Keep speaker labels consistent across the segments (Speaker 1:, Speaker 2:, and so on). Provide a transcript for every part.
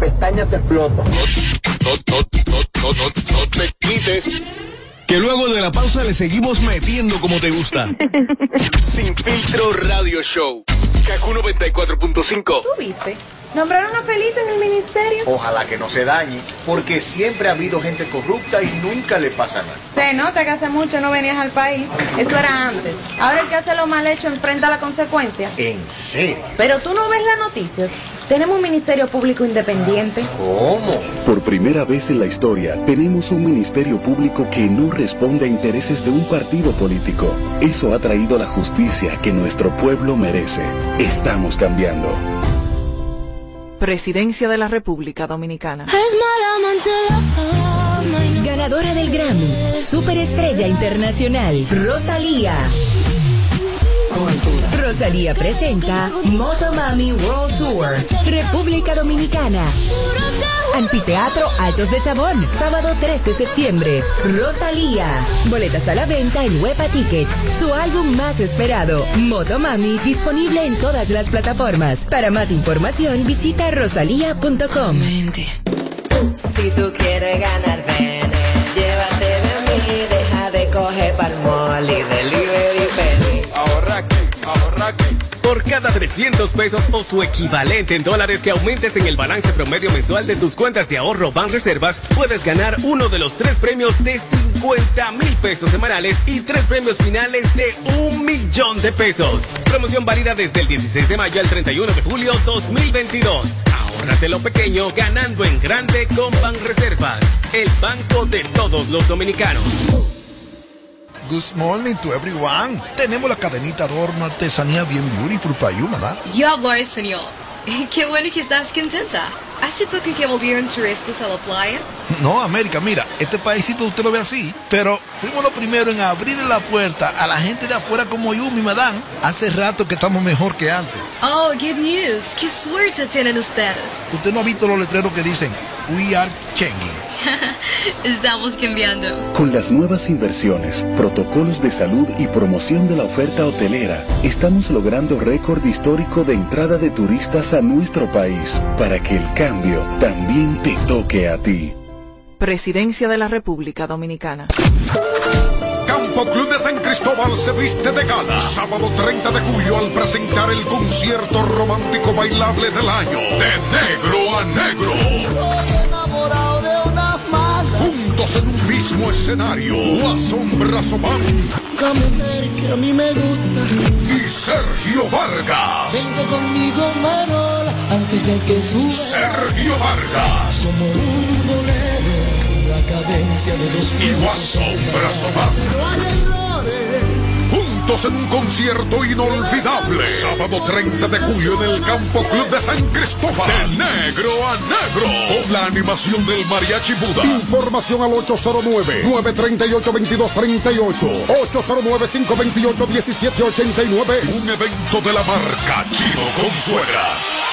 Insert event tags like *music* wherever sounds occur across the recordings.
Speaker 1: pestañas te explotan.
Speaker 2: No, no, no, no, no te quites. Que luego de la pausa le seguimos metiendo como te gusta. *laughs* Sin filtro radio show. Kaku 94.5.
Speaker 3: ¿Tú viste? Nombraron a Felito en el ministerio.
Speaker 4: Ojalá que no se dañe, porque siempre ha habido gente corrupta y nunca le pasa nada.
Speaker 3: Se nota que hace mucho no venías al país. Eso era antes. Ahora el que hace lo mal hecho enfrenta la consecuencia.
Speaker 4: ¿En serio?
Speaker 3: Pero tú no ves las noticias. Tenemos un ministerio público independiente.
Speaker 4: ¿Cómo?
Speaker 5: Por primera vez en la historia, tenemos un ministerio público que no responde a intereses de un partido político. Eso ha traído la justicia que nuestro pueblo merece. Estamos cambiando.
Speaker 6: Presidencia de la República Dominicana.
Speaker 7: Ganadora del Grammy, Superestrella Internacional, Rosalía. Rosalía presenta Motomami World Tour, República Dominicana. Anfiteatro Altos de Chabón, sábado 3 de septiembre. Rosalía. Boletas a la venta en Huepa Tickets. Su álbum más esperado, Motomami, disponible en todas las plataformas. Para más información, visita rosalía.com.
Speaker 8: Si tú quieres ganar, ven, llévate de mí, deja de coger palmol y delivery
Speaker 9: Por cada 300 pesos o su equivalente en dólares que aumentes en el balance promedio mensual de tus cuentas de ahorro Reservas, puedes ganar uno de los tres premios de 50 mil pesos semanales y tres premios finales de un millón de pesos. Promoción válida desde el 16 de mayo al 31 de julio 2022. Ahórrate lo pequeño ganando en grande con Reservas, el banco de todos los dominicanos.
Speaker 10: Good morning to everyone. Tenemos la cadenita adorno artesanía bien beautiful para you, ¿verdad?
Speaker 11: Yo hablo español. *laughs* Qué bueno que estás contenta. ¿Hace poco que volvieron turistas a la playa? *laughs*
Speaker 10: No, América, mira, este paísito usted lo ve así, pero fuimos los primeros en abrir la puerta a la gente de afuera como yo, mi madame. Hace rato que estamos mejor que antes.
Speaker 11: Oh, good news. Qué suerte tienen ustedes.
Speaker 10: Usted no ha visto los letreros que dicen, We are changing. *laughs*
Speaker 11: Estamos cambiando.
Speaker 5: Con las nuevas inversiones, protocolos de salud y promoción de la oferta hotelera, estamos logrando récord histórico de entrada de turistas a nuestro país para que el cambio también te toque a ti.
Speaker 6: Presidencia de la República Dominicana.
Speaker 12: Campo Club de San Cristóbal se viste de gala. Sábado 30 de julio al presentar el concierto romántico bailable del año. De negro a negro. Juntos en un mismo escenario. La sombra Soman.
Speaker 13: que a mí me gusta.
Speaker 12: Y Sergio Vargas.
Speaker 13: Venga conmigo, Marola, antes de que suba.
Speaker 12: Sergio Vargas.
Speaker 13: Como un bolero, la cadencia de dos
Speaker 12: Y la sombra Soman. Juntos en un concierto inolvidable. Sábado 30 de julio en el Campo Club de San Cristóbal. De negro a negro. Con la animación del Mariachi Buda. Información al 809-938-2238. 809-528-1789. Un evento de la marca Chino Consuegra.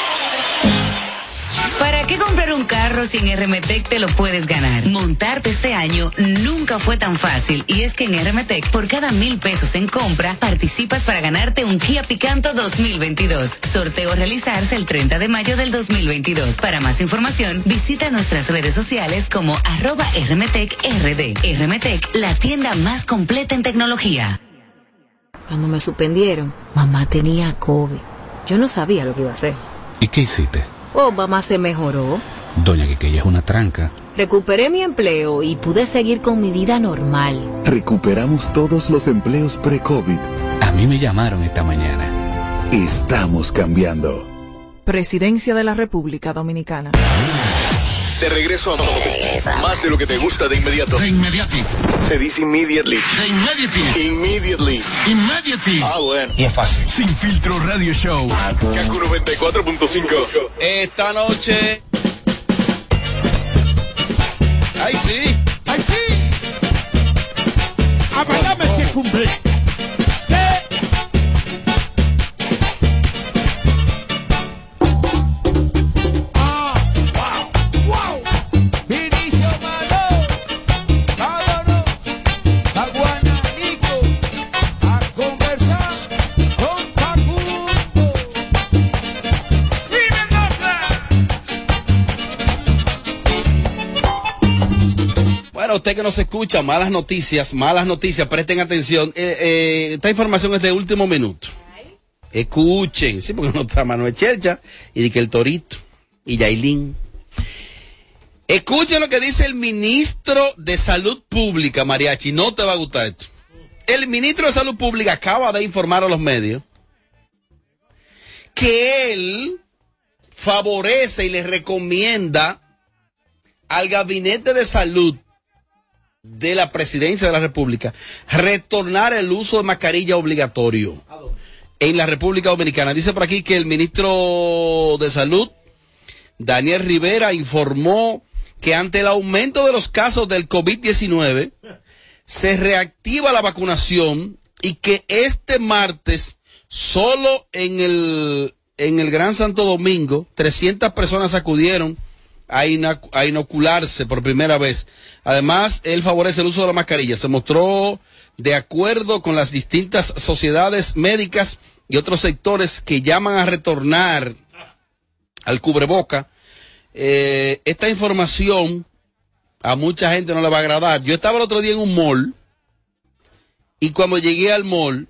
Speaker 14: ¿Para qué comprar un carro si en RMTEC te lo puedes ganar? Montarte este año nunca fue tan fácil y es que en RMTEC por cada mil pesos en compra participas para ganarte un Kia Picanto 2022. Sorteo a realizarse el 30 de mayo del 2022. Para más información visita nuestras redes sociales como arroba RMTEC RD. RMTEC, la tienda más completa en tecnología.
Speaker 15: Cuando me suspendieron, mamá tenía COVID. Yo no sabía lo que iba a hacer.
Speaker 16: ¿Y qué hiciste?
Speaker 15: Oh, mamá se mejoró.
Speaker 16: Doña Quiqueya es una tranca.
Speaker 15: Recuperé mi empleo y pude seguir con mi vida normal.
Speaker 5: Recuperamos todos los empleos pre-COVID.
Speaker 16: A mí me llamaron esta mañana.
Speaker 5: Estamos cambiando.
Speaker 6: Presidencia de la República Dominicana.
Speaker 2: De regreso a más de lo que te gusta de inmediato.
Speaker 12: De inmediati.
Speaker 2: Se dice immediately.
Speaker 12: De immediately.
Speaker 2: Immediately.
Speaker 12: Immediately.
Speaker 2: Ah, bueno.
Speaker 12: Y es fácil.
Speaker 2: Sin filtro radio show. Kaku 94.5.
Speaker 17: Esta noche. ¡Ay, sí!
Speaker 18: ¡Ay, sí! A bailarme se cumple.
Speaker 17: Usted que nos escucha, malas noticias, malas noticias, presten atención. Eh, eh, esta información es de último minuto. Escuchen, sí, porque no está Manuel Chelcha y de que el Torito y Yailin. Escuchen lo que dice el ministro de Salud Pública, Mariachi. No te va a gustar esto. El ministro de Salud Pública acaba de informar a los medios que él favorece y le recomienda al gabinete de salud de la presidencia de la República retornar el uso de mascarilla obligatorio en la República Dominicana. Dice por aquí que el ministro de Salud, Daniel Rivera, informó que ante el aumento de los casos del COVID-19 se reactiva la vacunación y que este martes solo en el, en el Gran Santo Domingo 300 personas acudieron a, inocularse por primera vez. Además, él favorece el uso de la mascarilla. Se mostró de acuerdo con las distintas sociedades médicas y otros sectores que llaman a retornar al cubreboca. Eh, esta información a mucha gente no le va a agradar. Yo estaba el otro día en un mall y cuando llegué al mall,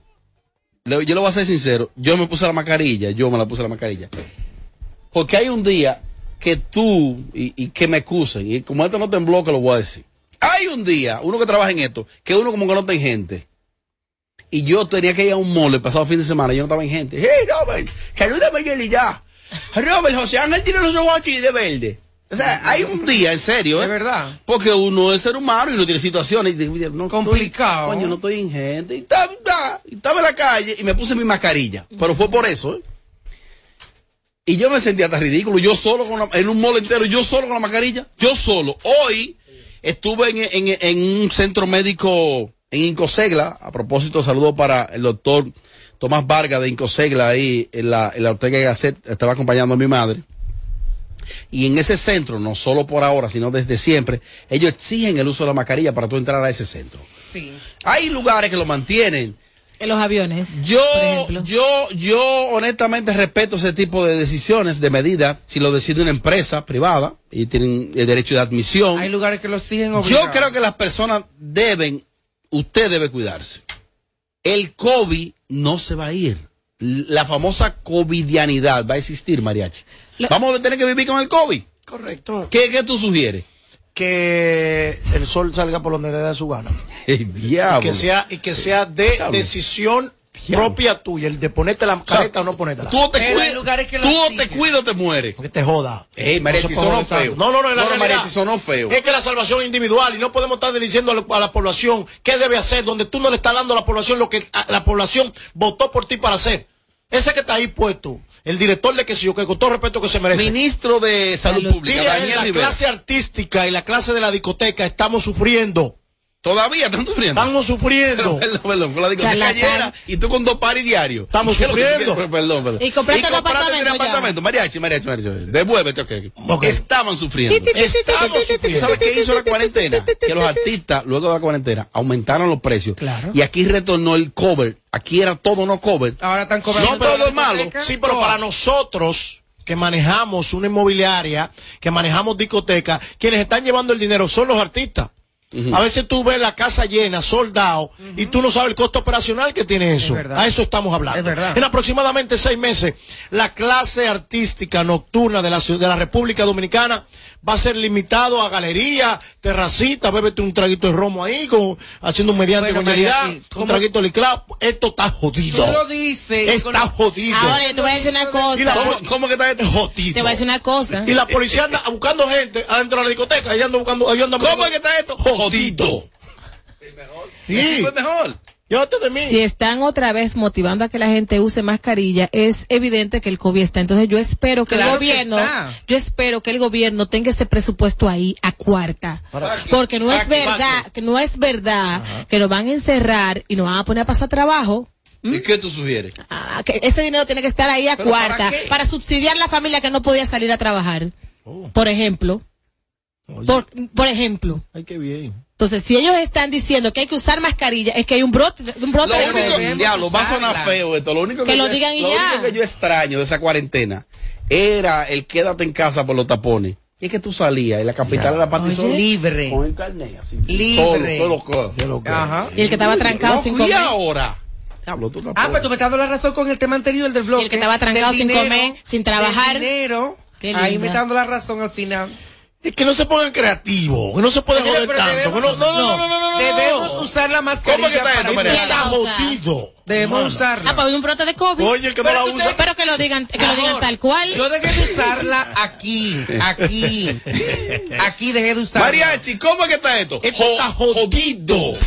Speaker 17: yo lo voy a ser sincero, yo me puse la mascarilla, yo me la puse la mascarilla. Porque hay un día que tú, y, y que me excusen, y como esto no te bloque, lo voy a decir. Hay un día, uno que trabaja en esto, que uno como que no tiene gente. Y yo tenía que ir a un mall el pasado fin de semana, y yo no estaba en gente. ¡Hey, Robert! ¡Que ayúdame ya! Robert, José Ángel tiene los ojos aquí de verde. O sea, hay un día, en serio, ¿eh?
Speaker 19: Es verdad.
Speaker 17: Porque uno es ser humano y uno tiene situaciones. Y dice, no,
Speaker 19: Complicado.
Speaker 17: estoy- coño, no estoy en gente. Y estaba- y estaba en la calle y me puse mi mascarilla. Pero fue por eso, ¿eh? Y yo me sentía hasta ridículo. Yo solo con la- en un mall entero, yo solo con la mascarilla. Yo solo. Hoy estuve en, en- en un centro médico en Incosegla. A propósito, saludo para el doctor Tomás Vargas de Incosegla ahí en la, en la Ortega y Gasset. Estaba acompañando a mi madre. Y en ese centro, no solo por ahora, sino desde siempre, ellos exigen el uso de la mascarilla para tú entrar a ese centro.
Speaker 19: Sí.
Speaker 17: Hay lugares que lo mantienen.
Speaker 20: En los aviones.
Speaker 17: Yo,
Speaker 20: por ejemplo.
Speaker 17: yo, yo honestamente respeto ese tipo de decisiones, de medidas, si lo decide una empresa privada y tienen el derecho de admisión.
Speaker 19: Hay lugares que lo exigen
Speaker 17: Yo creo que las personas deben, usted debe cuidarse. El COVID no se va a ir. La famosa covidianidad va a existir, mariachi. Vamos a tener que vivir con el COVID.
Speaker 21: Correcto.
Speaker 17: ¿Qué, qué tú sugieres?
Speaker 21: Que el sol salga por donde le dé su gana. *laughs*
Speaker 17: El diablo.
Speaker 21: Y que sea, y que sea de
Speaker 17: Diablo.
Speaker 21: decisión propia tuya, el de ponerte la careta o no ponértela.
Speaker 17: Tú o te cuidas, tú o te cuidas o te mueres.
Speaker 21: Que te joda.
Speaker 17: Ey, mariachi,
Speaker 21: No
Speaker 17: sonó feo.
Speaker 21: No, no, no, la
Speaker 17: No, sonó feo.
Speaker 21: Es que la salvación es individual y no podemos estar diciendo a la, a la población qué debe hacer, donde tú no le estás dando a la población lo que a- la población votó por ti para hacer. Ese que está ahí puesto, el director de que sí, que con todo respeto que se merece.
Speaker 17: Ministro de Salud Pública,
Speaker 21: Dile
Speaker 17: Daniel
Speaker 21: la
Speaker 17: Rivera.
Speaker 21: clase artística y la clase de la discoteca estamos sufriendo.
Speaker 17: Todavía están sufriendo.
Speaker 21: Estamos sufriendo.
Speaker 17: Perdón, perdón, la discoteca y tú con dos paris diarios.
Speaker 21: Estamos
Speaker 17: ¿Qué es lo que tú
Speaker 21: sufriendo.
Speaker 17: Perdón, perdón.
Speaker 20: Y compraste un apartamento
Speaker 17: tres
Speaker 20: ya.
Speaker 17: apartamentos. Mariachi, mariachi, mariachi. Devuélvete, ok. Estaban sufriendo. Estaban sufriendo. ¿Sabes qué hizo la cuarentena? Que los
Speaker 20: ti,
Speaker 17: artistas, luego de la cuarentena, aumentaron los precios. Y aquí retornó el cover. Aquí era todo no cover.
Speaker 19: Ahora están
Speaker 21: No,
Speaker 19: cobrando.
Speaker 21: pero
Speaker 17: todo es malo.
Speaker 21: Sí, pero para nosotros que manejamos una inmobiliaria, que manejamos discoteca, quienes están llevando el dinero son los artistas. A veces tú ves la casa llena, soldado, y tú no sabes el costo operacional que tiene eso. A eso estamos hablando.
Speaker 19: Es verdad.
Speaker 21: En aproximadamente seis meses, la clase artística nocturna de la, ciudad- de la República Dominicana va a ser limitado a galería, terracita, bébete un traguito de romo ahí, con, haciendo un mediante
Speaker 19: Bueno,
Speaker 21: con un
Speaker 19: ¿cómo-
Speaker 21: traguito de liclao. Esto está jodido.
Speaker 19: Tú lo dices. con-
Speaker 21: Está jodido.
Speaker 20: Ahora, yo te voy a decir una
Speaker 21: la-
Speaker 20: cosa.
Speaker 17: ¿Cómo, cómo que está esto?
Speaker 21: jodido.
Speaker 20: Te voy a decir una cosa.
Speaker 21: Y la policía anda buscando gente adentro de la discoteca. Ella anda buscando. Ella anda
Speaker 17: ¿Cómo es que está esto?
Speaker 21: Jodido. Sí.
Speaker 17: Es mejor.
Speaker 21: Llévate de mí.
Speaker 20: Si están otra vez motivando a que la gente use mascarilla, es evidente que el COVID está. Entonces yo espero que
Speaker 19: Claro
Speaker 20: el
Speaker 19: que
Speaker 20: gobierno,
Speaker 19: está.
Speaker 20: yo espero que el gobierno tenga ese presupuesto ahí a cuarta.
Speaker 21: Para-
Speaker 20: Porque no es
Speaker 21: Aquí,
Speaker 20: verdad,
Speaker 21: aquí.
Speaker 20: que no es verdad que nos van a encerrar y nos van a poner a pasar trabajo.
Speaker 17: ¿Y qué tú sugieres?
Speaker 20: Ah, que ese dinero tiene que estar ahí a
Speaker 17: ¿Pero para
Speaker 20: cuarta para, subsidiar la familia que no podía salir a trabajar. Por ejemplo. Por, por ejemplo.
Speaker 21: Ay, qué bien.
Speaker 20: Entonces, si ellos están diciendo que hay que usar mascarilla, es que hay un brote, un brote
Speaker 17: Lo
Speaker 20: de
Speaker 17: único, diablo, va a sonar feo esto. Lo único que,
Speaker 20: Que lo
Speaker 17: yo,
Speaker 20: digan y
Speaker 17: lo
Speaker 20: ya.
Speaker 17: único que yo extraño de esa cuarentena era el quédate en casa por los tapones. Y es que tú salías y la capital era para.
Speaker 19: Libre.
Speaker 17: Con el carnet así.
Speaker 19: Libre.
Speaker 17: Todo lo que-
Speaker 19: Ajá.
Speaker 20: Y el que estaba trancado sin
Speaker 17: ¿Y
Speaker 20: comer.
Speaker 17: ahora? Diablo, tú
Speaker 19: Ah, pues tú me estás dando la razón con el tema anterior del blog.
Speaker 20: Y el que estaba trancado sin comer, sin trabajar.
Speaker 19: dinero. Ahí me está dando la razón al final.
Speaker 21: Es que no se pongan creativos, que no se pueden joder tanto. no, no, no, no, no, no, no.
Speaker 19: Debemos usar la mascarilla.
Speaker 21: ¿Cómo que está
Speaker 19: para
Speaker 21: esto, Está jodido.
Speaker 19: Debemos usarla.
Speaker 20: Ah, pues hay un brote de COVID.
Speaker 21: Oye, el que no la usa-
Speaker 20: te- Pero que lo digan, que lo digan tal cual.
Speaker 19: Yo dejé de usarla aquí, aquí. *laughs* Aquí dejé de usarla.
Speaker 17: Mariachi, ¿cómo es que está esto?
Speaker 21: Esto está jodido.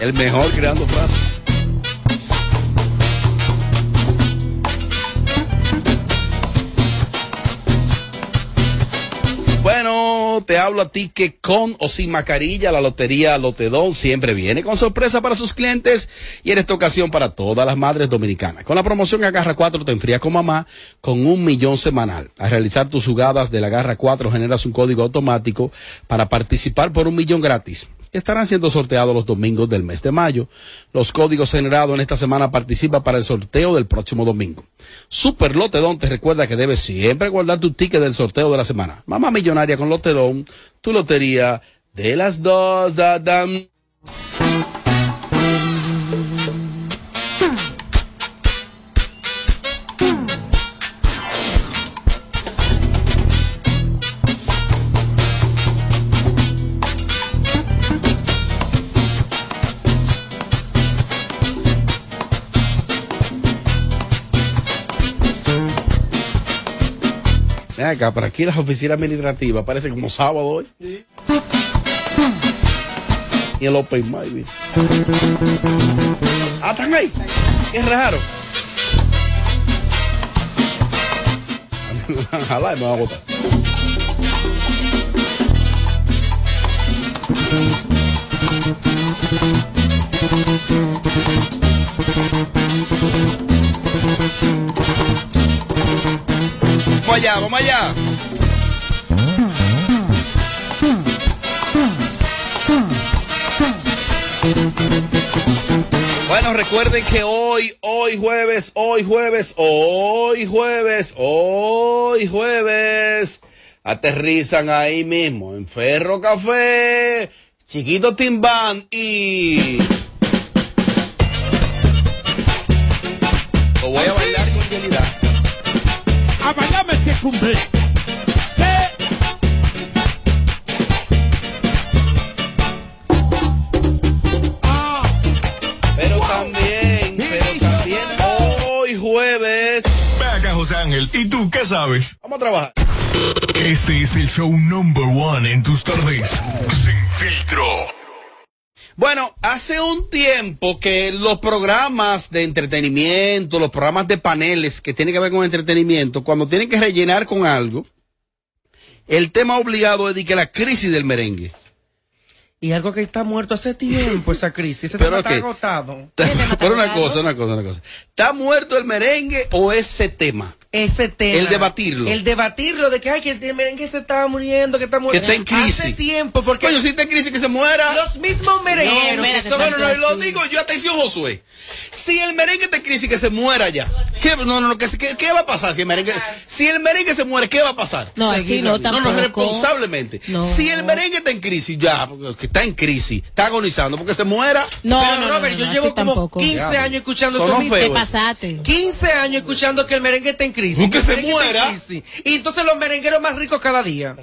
Speaker 17: El mejor creando frases. Te hablo a ti que con o sin mascarilla la lotería Lotedón siempre viene con sorpresa para sus clientes y en esta ocasión para todas las madres dominicanas. Con la promoción Agarra 4 te enfrías con mamá con un millón semanal. Al realizar tus jugadas de la Agarra 4 generas un código automático para participar por un millón gratis estarán siendo sorteados los domingos del mes de mayo. Los códigos generados en esta semana participan para el sorteo del próximo domingo. Super Lotedón te recuerda que debes siempre guardar tu ticket del sorteo de la semana. Mamá millonaria con Lotedón, tu lotería de las dos. da, acá, pero aquí las oficinas administrativas parece como sábado hoy. Y el Open Mic. Ah, están ahí. Qué raro. *laughs* Ojalá me va a botar. Recuerden que hoy, hoy jueves, hoy jueves, hoy jueves, hoy jueves, aterrizan ahí mismo en Ferro Café, Chiquito Timbán y... Lo voy a bailar con.
Speaker 21: A bailarme ese cumple.
Speaker 12: Qué sabes?
Speaker 17: Vamos a trabajar.
Speaker 12: Este es el show number one en tus tardes. Sin filtro.
Speaker 17: Bueno, hace un tiempo que los programas de entretenimiento, los programas de paneles que tienen que ver con entretenimiento, cuando tienen que rellenar con algo, el tema obligado es de que la crisis del merengue.
Speaker 19: Y algo que está muerto hace tiempo, esa crisis. Ese *laughs*
Speaker 17: Pero
Speaker 19: tema está agotado. *laughs*
Speaker 17: Pero una cosa, una cosa, una cosa. ¿Está muerto el merengue o ese tema?
Speaker 19: Ese tema.
Speaker 17: El debatirlo.
Speaker 19: El debatirlo de que, ay, que el merengue se está muriendo, que está
Speaker 17: Que
Speaker 19: muriendo.
Speaker 17: está en crisis.
Speaker 19: Hace tiempo, porque.
Speaker 17: Coño, si está en crisis que se muera.
Speaker 19: Los mismos merengueros. que son-
Speaker 17: No, no, no, y lo digo yo, atención, Josué. Si el merengue está en crisis, que se muera ya. ¿Qué, no, no, no, que ¿qué, qué va a pasar si el merengue, si el merengue se muere, qué va a pasar?
Speaker 20: No, así no,
Speaker 17: No, no,
Speaker 20: tampoco.
Speaker 17: responsablemente.
Speaker 20: No.
Speaker 17: Si el merengue está en crisis, ya, porque que está en crisis, está agonizando, porque se muera.
Speaker 20: No,
Speaker 19: Pero,
Speaker 20: no, no,
Speaker 19: Robert,
Speaker 20: no,
Speaker 19: yo
Speaker 20: no,
Speaker 19: llevo como
Speaker 20: tampoco.
Speaker 19: 15
Speaker 17: Diablo.
Speaker 19: años escuchando eso mismo.
Speaker 17: feo
Speaker 20: Te
Speaker 17: eso.
Speaker 20: pasaste.
Speaker 19: 15 años escuchando que el merengue está en crisis.
Speaker 17: Nunca se muera.
Speaker 19: crisis. Y entonces los merengueros más ricos cada día.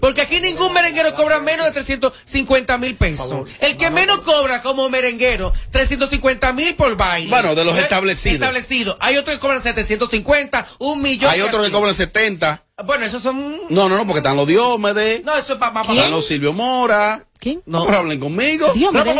Speaker 19: Porque aquí ningún merenguero cobra menos de 350 mil pesos. El que menos cobra como merenguero, 350 mil por baile.
Speaker 17: Bueno, de los
Speaker 19: ¿Eh?
Speaker 17: establecidos.
Speaker 19: Establecidos. Hay otros que cobran 750, un millón.
Speaker 17: Hay otros que cobran 70.
Speaker 19: Bueno, esos son.
Speaker 17: No, no, no, porque están los Diomedes,
Speaker 19: No, eso es para.
Speaker 17: están los Silvio Mora.
Speaker 20: ¿Quién?
Speaker 17: No, pero hablen conmigo.
Speaker 20: Diomedes.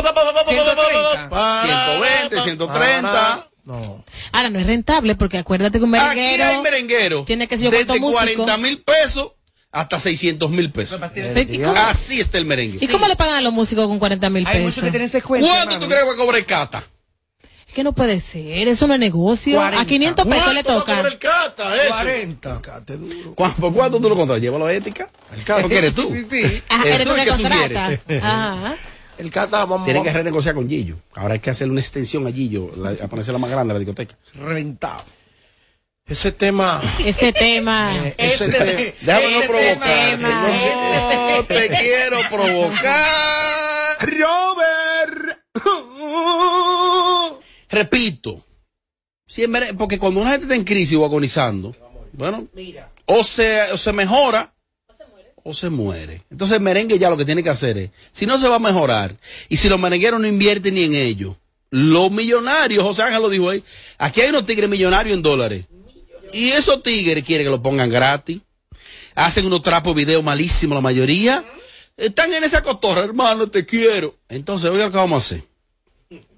Speaker 17: 120, 130.
Speaker 21: No.
Speaker 20: Ahora no es rentable porque acuérdate que un
Speaker 17: Aquí
Speaker 20: merenguero.
Speaker 17: hay merenguero.
Speaker 20: Tiene que ser yo
Speaker 17: Desde
Speaker 20: cuánto músico.
Speaker 17: 40 mil pesos hasta 600 mil pesos.
Speaker 20: ¿Y cómo,
Speaker 17: Así está el merengue.
Speaker 20: ¿Y cómo le pagan a los músicos con 40 mil
Speaker 19: Hay muchos
Speaker 20: pesos?
Speaker 19: que tienen secuencia.
Speaker 17: ¿Cuánto tú crees que cobra el cata?
Speaker 20: Es que no puede ser, eso no es negocio.
Speaker 19: 40.
Speaker 20: A 500 pesos le
Speaker 21: ¿Cuánto va a
Speaker 20: toca.
Speaker 21: cobrar el cata, eso?
Speaker 19: 40.
Speaker 21: Cate duro.
Speaker 17: ¿Cu- ¿Por cuánto tú lo contratas? Llévalo a ética. ¿Qué eres tú?
Speaker 19: Sí, sí.
Speaker 20: Ajá,
Speaker 17: Eres tú el
Speaker 20: que contrata. Ajá.
Speaker 21: El cata, vamos
Speaker 17: Tienen que renegociar con Gillo. Ahora hay que hacerle una extensión a Gillo, la- a ponerse la más grande a la discoteca.
Speaker 19: Reventado.
Speaker 21: Ese tema.
Speaker 22: Ese tema. *laughs*
Speaker 21: Ese
Speaker 17: Este-
Speaker 21: tema.
Speaker 17: Déjame no
Speaker 21: Ese
Speaker 17: provocar.
Speaker 21: tema.
Speaker 17: No te *laughs* quiero provocar. Robert. Repito. Si el mere- porque cuando una gente está en crisis o agonizando, bueno, o se, o se mejora o se muere. Entonces el merengue ya lo que tiene que hacer es, si no se va a mejorar, y si los merengueros no invierten ni en ello, los millonarios, José Ángel lo dijo ahí, aquí hay unos tigres millonarios en dólares. Y esos tigres quieren que lo pongan gratis. Hacen unos trapos video malísimos la mayoría. Están en esa cotorra, hermano, te quiero. Entonces, oiga lo que vamos a hacer.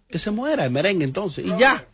Speaker 17: Que se muera el merengue entonces. Y ya.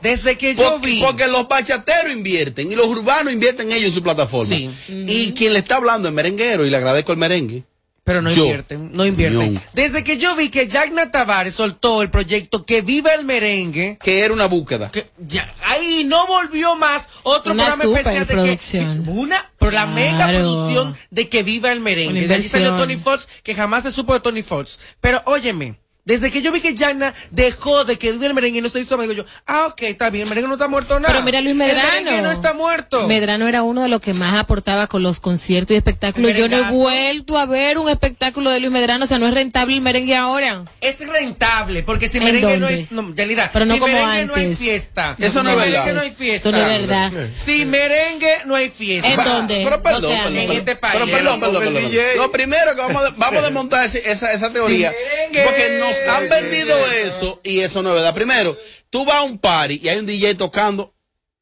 Speaker 19: Desde que yo
Speaker 17: porque,
Speaker 19: vi.
Speaker 17: porque los bachateros invierten y los urbanos invierten ellos en su plataforma.
Speaker 19: Sí.
Speaker 17: Y quien le está hablando es merenguero y le agradezco el merengue.
Speaker 19: Pero no
Speaker 17: Yo.
Speaker 19: invierten, no invierten. Desde que yo vi que Jagna Tavares soltó el proyecto Que Viva el Merengue.
Speaker 17: Que era una búsqueda.
Speaker 19: ya, ahí no volvió más otro
Speaker 22: Una
Speaker 19: programa especial de que, que- una, pero la
Speaker 22: Claro.
Speaker 19: mega producción de Que Viva el Merengue. De allí salió. Tony Fox, que jamás se supo de Tony Fox. Pero óyeme. Desde que yo vi que Jagna dejó de que el merengue y no se hizo amigo, yo, ah, ok, está bien, el merengue no está muerto nada.
Speaker 22: Pero mira Luis
Speaker 19: El
Speaker 22: Medrano.
Speaker 19: merengue no está muerto.
Speaker 22: Medrano era uno de los que más aportaba con los conciertos y espectáculos.
Speaker 19: El
Speaker 22: Yo no he vuelto a ver un espectáculo de Luis Medrano, o sea, no es rentable el merengue ahora.
Speaker 19: Es rentable, porque si
Speaker 22: ¿En
Speaker 19: merengue no es, no, Yalida,
Speaker 22: Pero no
Speaker 19: si
Speaker 22: como
Speaker 19: merengue no hay
Speaker 22: antes.
Speaker 19: fiesta.
Speaker 17: Eso no
Speaker 19: Si
Speaker 17: es
Speaker 19: merengue
Speaker 17: verdad.
Speaker 19: no hay fiesta.
Speaker 22: Eso no es verdad.
Speaker 19: Si merengue no hay fiesta.
Speaker 22: ¿En dónde?
Speaker 17: Pero perdón,
Speaker 22: O sea,
Speaker 17: perdón,
Speaker 19: en
Speaker 17: perdón.
Speaker 19: este país.
Speaker 17: Pero perdón, perdón,
Speaker 21: el
Speaker 17: perdón. Lo primero que vamos a, vamos a *laughs* desmontar esa, esa teoría.
Speaker 19: merengue.
Speaker 17: Porque nos han vendido eso y eso no es verdad. Primero, tú vas a un party y hay un DJ tocando,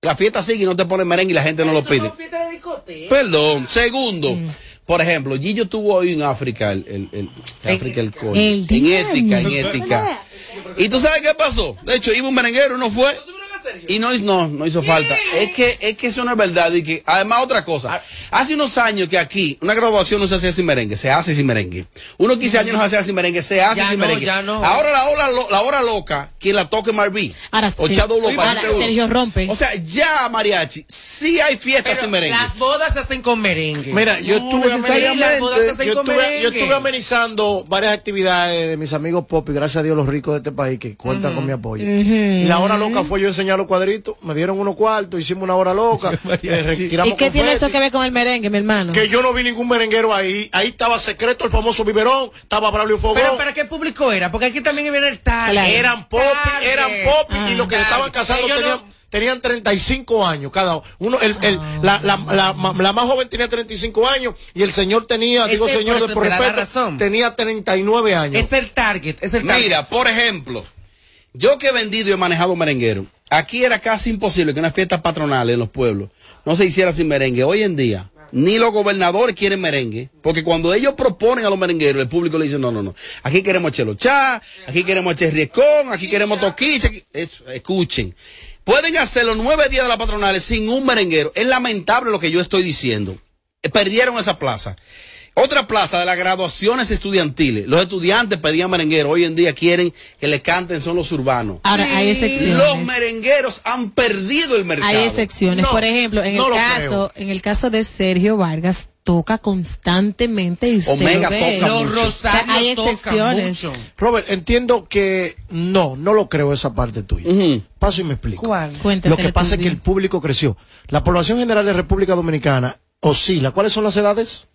Speaker 17: la fiesta sigue y no te ponen merengue y la gente no lo pide. Perdón. Segundo, por ejemplo, Gillo tuvo hoy en África, el, el, el- África el coño.
Speaker 22: el
Speaker 17: En ética, en ética. ¿Y tú sabes qué pasó? De hecho, iba un merenguero, no fue. Y no, no, no hizo falta. Es que, es que eso no es verdad. Y que, además, otra cosa. Hace unos años que aquí, una graduación no se hacía sin merengue, se hace sin merengue. Unos 15 años no se hacía sin merengue, se hace
Speaker 19: Ya
Speaker 17: sin
Speaker 19: no,
Speaker 17: merengue.
Speaker 19: ya no.
Speaker 17: Ahora la hora, la hora loca, quien la toque Marví.
Speaker 22: Ahora,
Speaker 17: o
Speaker 22: Ahora. Sergio rompe.
Speaker 17: O sea, ya, mariachi, sí hay fiestas sin merengue.
Speaker 19: las bodas se hacen con merengue.
Speaker 21: Mira, yo
Speaker 19: No,
Speaker 21: estuve,
Speaker 19: necesariamente.
Speaker 21: yo, estuve amenizando varias actividades de mis amigos pop y gracias a Dios los ricos de este país que cuentan con mi apoyo. Y la hora loca fue yo enseñar los cuadritos, me dieron unos cuartos, hicimos una hora loca, *laughs* eh, retiramos
Speaker 22: ¿Y qué tiene eso que ver con el merengue, mi hermano?
Speaker 21: Que yo no vi ningún merenguero ahí. Ahí estaba secreto el famoso biberón, estaba Braulio Fogón.
Speaker 19: Pero ¿para qué público era? Porque aquí también viene el tal.
Speaker 21: Eran pop, eran pop y los que
Speaker 19: Ah,
Speaker 21: estaban casando
Speaker 19: ellos
Speaker 21: tenían,
Speaker 19: no-
Speaker 21: tenían 35 años cada uno. El, el, la, la, la, la más joven tenía 35 años y el señor tenía, digo
Speaker 19: Ese,
Speaker 21: señor
Speaker 19: por
Speaker 21: de por respeto,
Speaker 19: razón.
Speaker 21: tenía 39 años.
Speaker 19: Es el target, es el target.
Speaker 17: Mira, por ejemplo, yo que he vendido y he manejado merenguero, aquí era casi imposible que una fiesta patronal en los pueblos no se hiciera sin merengue. Hoy en día, ni los gobernadores quieren merengue, porque cuando ellos proponen a los merengueros, el público le dice, no, no, no, aquí queremos chelochá, aquí queremos riescón, aquí queremos toquicha, aquí-". Eso, escuchen. Pueden hacer los nueve días de la patronales sin un merenguero. Es lamentable lo que yo estoy diciendo. Perdieron esa plaza. Otra plaza de las graduaciones estudiantiles. Los estudiantes pedían merenguero. Hoy en día quieren que le canten son los urbanos.
Speaker 22: Ahora, hay excepciones.
Speaker 17: Los merengueros han perdido el mercado.
Speaker 22: Hay excepciones.
Speaker 17: No,
Speaker 22: Por ejemplo, en
Speaker 17: no
Speaker 22: el caso, en el caso de Sergio Vargas toca constantemente y usted
Speaker 21: Omega
Speaker 22: lo ve.
Speaker 21: toca Los mucho.
Speaker 22: O sea, hay excepciones.
Speaker 21: Robert, entiendo que no, no lo creo esa parte tuya. Paso y me explico.
Speaker 19: ¿Cuál?
Speaker 21: Lo que pasa es que el público creció. La población general de República Dominicana oscila. ¿Cuáles son las edades?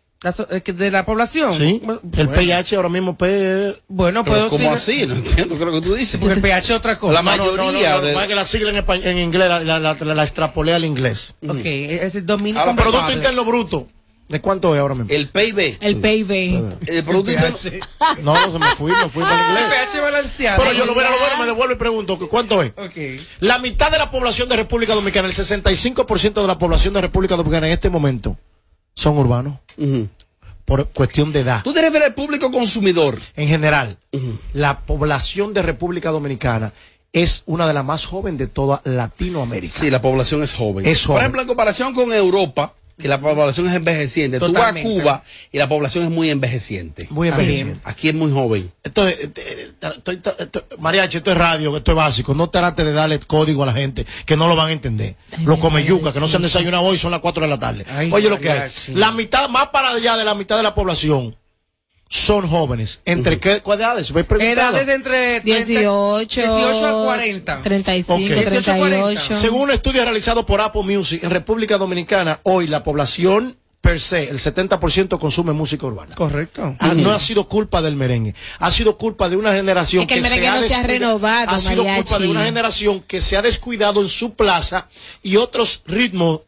Speaker 19: Eh, ¿De la población?
Speaker 21: Sí.
Speaker 19: Bueno,
Speaker 21: El PIH ahora mismo P.
Speaker 19: Bueno,
Speaker 17: Pero
Speaker 19: puedo
Speaker 17: ¿cómo
Speaker 19: decir-
Speaker 17: así? No entiendo, creo que tú dices.
Speaker 19: Porque el PH es otra cosa.
Speaker 17: La
Speaker 21: No, no, no,
Speaker 17: mayoría
Speaker 21: no, no,
Speaker 17: de-
Speaker 21: no, es que la sigla en, espa- en inglés la, la, la, la extrapolé al inglés.
Speaker 19: Ok, es el dominio
Speaker 21: Ahora, Producto. Interno Bruto. ¿De cuánto es ahora mismo?
Speaker 17: El PIB.
Speaker 22: El PIB.
Speaker 17: El Producto Interno. *laughs*
Speaker 21: No, no, se me fui, me fui para el inglés.
Speaker 19: PH balanceado.
Speaker 21: Pero yo lo veo, lo veo, me devuelvo y pregunto, ¿que ¿cuánto es?
Speaker 19: Ok.
Speaker 21: La mitad de la población de República Dominicana, el 65% de la población de República Dominicana en este momento son urbanos. Por cuestión de edad.
Speaker 17: Tú te refieres al público consumidor.
Speaker 21: En general, la población de República Dominicana es una de las más jóvenes de toda Latinoamérica.
Speaker 17: Sí, la población es joven.
Speaker 21: Es
Speaker 17: Por
Speaker 21: joven.
Speaker 17: ejemplo, en comparación con Europa, que la población es envejeciente. Tú vas a
Speaker 19: Totalmente.
Speaker 17: Cuba y la población es muy envejeciente.
Speaker 21: Muy envejeciente.
Speaker 17: Aquí es muy joven.
Speaker 21: Entonces, eh, eh, estoy- estoy- mariachi, esto es radio, esto es básico. No trate de darle código a la gente que no lo van a entender. Los come yuca, que no se han desayunado hoy, son las 4 de la tarde.
Speaker 19: Ay,
Speaker 21: Oye, lo que hay. La mitad, más para allá de la mitad de la población son jóvenes. ¿Entre qué cuál edades? Voy.
Speaker 19: Edades entre
Speaker 22: 18,
Speaker 19: 18 a 40.
Speaker 22: 35,
Speaker 21: Ok.
Speaker 22: 38.
Speaker 21: Según un estudio realizado por Apple Music en República Dominicana, hoy la población per se, el 70% consume música urbana.
Speaker 19: Correcto.
Speaker 21: Ah, no ha sido culpa del merengue, ha sido culpa de una generación
Speaker 22: Es que el merengue
Speaker 21: se ha
Speaker 22: no se ha renovado,
Speaker 21: ha sido
Speaker 22: mariachi.
Speaker 21: culpa de una generación que se ha descuidado en su plaza y otros ritmos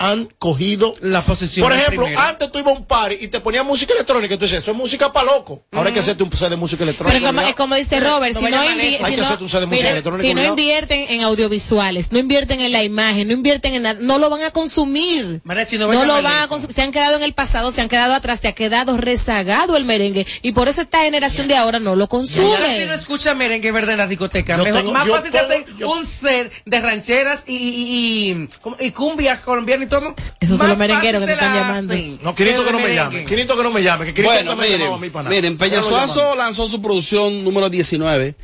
Speaker 21: han cogido
Speaker 19: la posición.
Speaker 21: Por ejemplo, antes tú ibas a un party y te ponían música electrónica y tú dices, eso es música para loco. Ahora hay que hacerte un set de música electrónica.
Speaker 22: Pero como, es como dice Robert,
Speaker 21: no
Speaker 22: si no, si mira, si invierten en audiovisuales, no invierten en la imagen, no invierten en nada, no lo van a consumir.
Speaker 19: Mariachi, no
Speaker 22: lo van a consumir. Se han quedado en el pasado, se han quedado atrás, se ha quedado rezagado el merengue. Y por eso esta generación de ahora no lo
Speaker 19: Y ahora si no
Speaker 22: consume.
Speaker 19: escucha merengue verde en la discoteca,
Speaker 21: Yo
Speaker 19: mejor,
Speaker 21: tengo-
Speaker 19: más fácil te un set de rancheras y, y, y, y cumbias colombianas y todo.
Speaker 22: Esos son los merengueros que te están
Speaker 19: la
Speaker 22: llamando.
Speaker 19: hacen
Speaker 21: No, Quirito que no me llame. Quirito que no me llame. Que
Speaker 17: Bueno,
Speaker 21: me a
Speaker 17: miren, miren, Peñasuazo lanzó su producción número 19.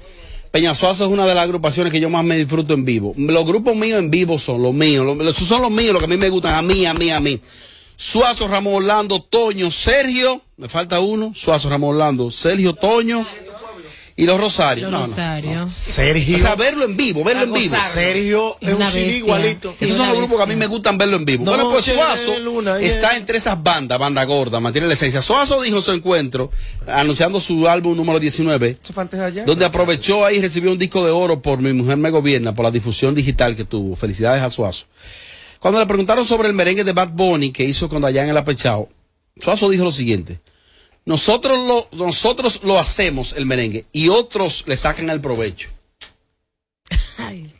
Speaker 17: Peñasuazo es una de las agrupaciones que yo más me disfruto en vivo. Los grupos míos en vivo son los míos, los, los- son los míos, los que a mí me gustan, a mí, a mí, a mí. Suazo, Ramón Orlando, Toño, Sergio, me falta uno, Suazo, Ramón Orlando, Sergio, Toño y los Rosarios.
Speaker 22: Los
Speaker 17: No, no.
Speaker 21: Sergio.
Speaker 17: O sea, verlo en vivo, verlo en vivo.
Speaker 21: Sergio es un CD igualito.
Speaker 22: Sí,
Speaker 17: Esos son los grupos que a mí me gustan verlo en vivo. bueno, pues Suazo
Speaker 21: luna
Speaker 17: está entre esas bandas, banda gorda, mantiene la esencia. Suazo dijo su encuentro, anunciando su álbum número 19,
Speaker 19: Eso fue antes de ayer.
Speaker 17: donde aprovechó ahí y recibió un disco de oro por Mi Mujer Me Gobierna, por la difusión digital que tuvo. Felicidades a Suazo. Cuando le preguntaron sobre el merengue de Bad Bunny que hizo con Dayan el Apechao, Suazo dijo lo siguiente. Nosotros lo, nosotros lo hacemos, el merengue, y otros le sacan el provecho.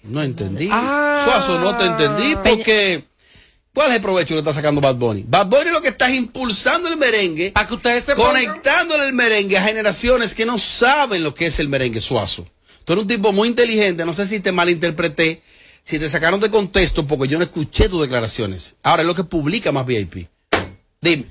Speaker 17: No entendí.
Speaker 19: Ah.
Speaker 17: Suazo, no te entendí porque... ¿Cuál es el provecho que está sacando Bad Bunny? Bad Bunny lo que está es impulsando el merengue,
Speaker 19: Para que ustedes se pongan-
Speaker 17: conectándole el merengue a generaciones que no saben lo que es el merengue suazo. Tú eres un tipo muy inteligente, no sé si te malinterpreté, si te sacaron de contexto porque yo no escuché tus declaraciones. Ahora es lo que publica más VIP. Dime.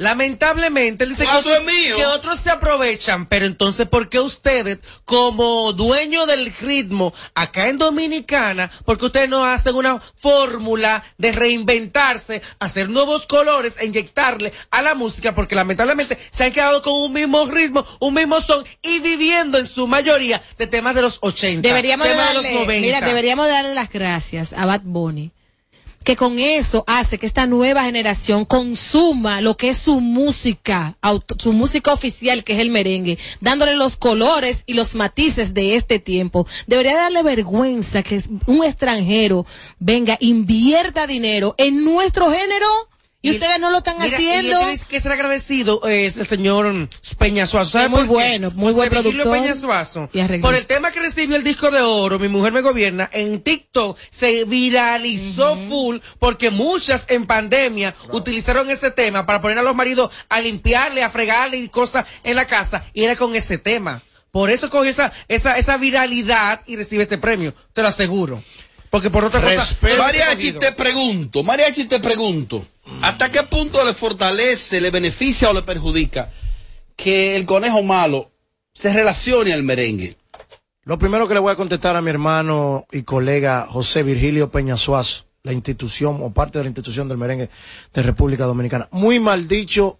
Speaker 19: Lamentablemente, él dice que otros,
Speaker 17: es mío.
Speaker 19: que otros se aprovechan, pero entonces, ¿por qué ustedes, como dueño del ritmo acá en Dominicana, porque ustedes no hacen una fórmula de reinventarse, hacer nuevos colores, e inyectarle a la música? Porque lamentablemente se han quedado con un mismo ritmo, un mismo son y viviendo en su mayoría de temas de los 80,
Speaker 22: Deberíamos de
Speaker 19: temas de los 90.
Speaker 22: mira, deberíamos darle las gracias a Bad Bunny. Que con eso hace que esta nueva generación consuma lo que es su música, su música oficial, que es el merengue, dándole los colores y los matices de este tiempo. Debería darle vergüenza que un extranjero venga, invierta dinero en nuestro género y, ustedes no lo están
Speaker 19: Mira,
Speaker 22: haciendo.
Speaker 19: Y tienes que ser agradecido, eh, el señor Peña Suazo. ¿Sabe
Speaker 22: Es muy bueno, muy buen productor
Speaker 19: Peña Suazo.
Speaker 22: y arreglista.
Speaker 19: Por el tema que recibió el disco de oro, Mi Mujer Me Gobierna, en TikTok se viralizó full porque muchas en pandemia utilizaron ese tema para poner a los maridos a limpiarle, a fregarle y cosas en la casa. Y era con ese tema. Por eso cogió esa, esa, esa viralidad y recibe este premio. Te lo aseguro. Porque por otra cosa.
Speaker 17: Respeto.
Speaker 19: no
Speaker 17: Mariachi, te pregunto, Mariachi, te pregunto, ¿hasta qué punto le fortalece, le beneficia o le perjudica que el conejo malo se relacione al merengue?
Speaker 21: Lo primero que le voy a contestar a mi hermano y colega José Virgilio Peñasuaz, la institución o parte de la institución del merengue de República Dominicana. Muy mal dicho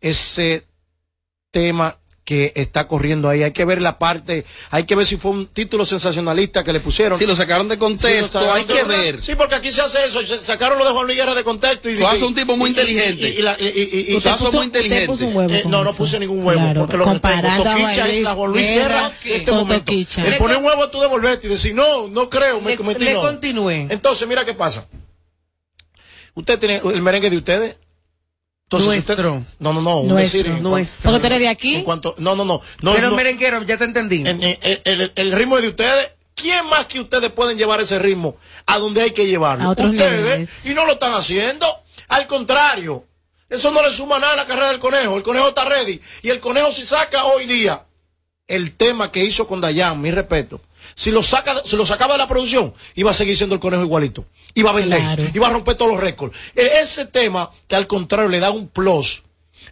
Speaker 21: ese tema que está corriendo ahí. Hay que ver la parte, hay que ver si fue un título sensacionalista que le pusieron.
Speaker 17: Si lo sacaron de contexto, hay que ver.
Speaker 21: Sí, porque aquí se hace eso. se- Sacaron lo de Juan Luis Guerra de contexto. Y,
Speaker 17: Suazo es un tipo muy inteligente.
Speaker 21: Y, y la- y- y- y-
Speaker 17: Suazo es muy inteligente.
Speaker 21: Eh, no, no puse ningún huevo.
Speaker 22: Claro,
Speaker 21: porque lo que
Speaker 22: comparado a
Speaker 21: Toquicha es la Juan Luis Guerra en este
Speaker 22: con
Speaker 21: momento.
Speaker 22: Toquicha.
Speaker 21: El poner un huevo tú devolverte y decir, no, no creo, me
Speaker 19: Le-
Speaker 21: cometí
Speaker 19: le
Speaker 21: no.
Speaker 19: continúe.
Speaker 21: Entonces, mira qué pasa. Usted tiene el merengue de ustedes. Entonces,
Speaker 19: Nuestro.
Speaker 21: usted- no, no, no. un
Speaker 19: Nuestro,
Speaker 21: decir,
Speaker 19: nuestro.
Speaker 21: cuanto-
Speaker 22: Porque tú eres de aquí.
Speaker 21: En cuanto, no, no, no. no
Speaker 19: Pero
Speaker 21: no-
Speaker 19: merenguero, ya te entendí.
Speaker 21: en- en- en- el, el ritmo es de ustedes. ¿Quién más que ustedes pueden llevar ese ritmo a donde hay que llevarlo?
Speaker 22: A otros
Speaker 21: ustedes.
Speaker 22: niveles.
Speaker 21: Y no lo están haciendo. Al contrario. Eso no le suma nada a la carrera del conejo. El conejo está ready. Y el conejo si saca hoy día el tema que hizo con Dayan, mi respeto. Si lo saca, si lo sacaba de la producción, iba a seguir siendo el conejo igualito. Iba a vender,
Speaker 22: Claro.
Speaker 21: iba a romper todos los récords. E- Ese tema que al contrario le da un plus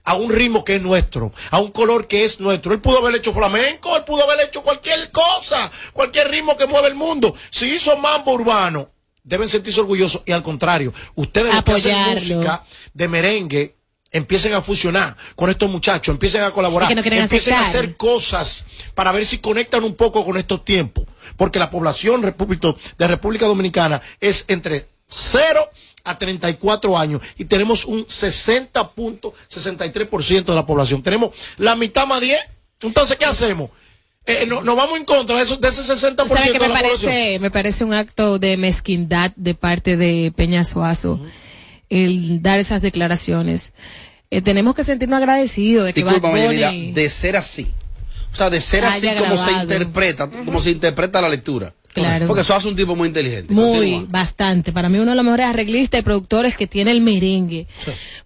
Speaker 21: a un ritmo que es nuestro, a un color que es nuestro. Él pudo haber hecho flamenco, él pudo haber hecho cualquier cosa, cualquier ritmo que mueve el mundo. Si hizo mambo urbano, deben sentirse orgullosos y al contrario, ustedes los que hacen música de merengue, empiecen a fusionar con estos muchachos, empiecen a colaborar,
Speaker 22: que no
Speaker 21: empiecen a hacer cosas para ver si conectan un poco con estos tiempos. Porque la población de República Dominicana es entre 0 a 34 años y tenemos un 60.63% de la población. Tenemos la mitad más 10. Entonces, ¿qué hacemos? Eh, no- nos vamos en contra de, eso, de ese 60%
Speaker 22: ¿Sabe que
Speaker 21: de
Speaker 22: me
Speaker 21: la población.
Speaker 22: parece, me parece un acto de mezquindad de parte de Peña Suazo el dar esas declaraciones. Eh, tenemos que sentirnos agradecidos de que Bad
Speaker 17: Discúlpame,
Speaker 22: Bunny
Speaker 17: de ser así. O sea, de ser así como se interpreta, como se interpreta la lectura.
Speaker 22: Claro.
Speaker 17: Porque eso hace un tipo muy inteligente.
Speaker 22: muy,
Speaker 17: Continúa.
Speaker 22: bastante. Para mí uno de los mejores arreglistas y productores que tiene el merengue.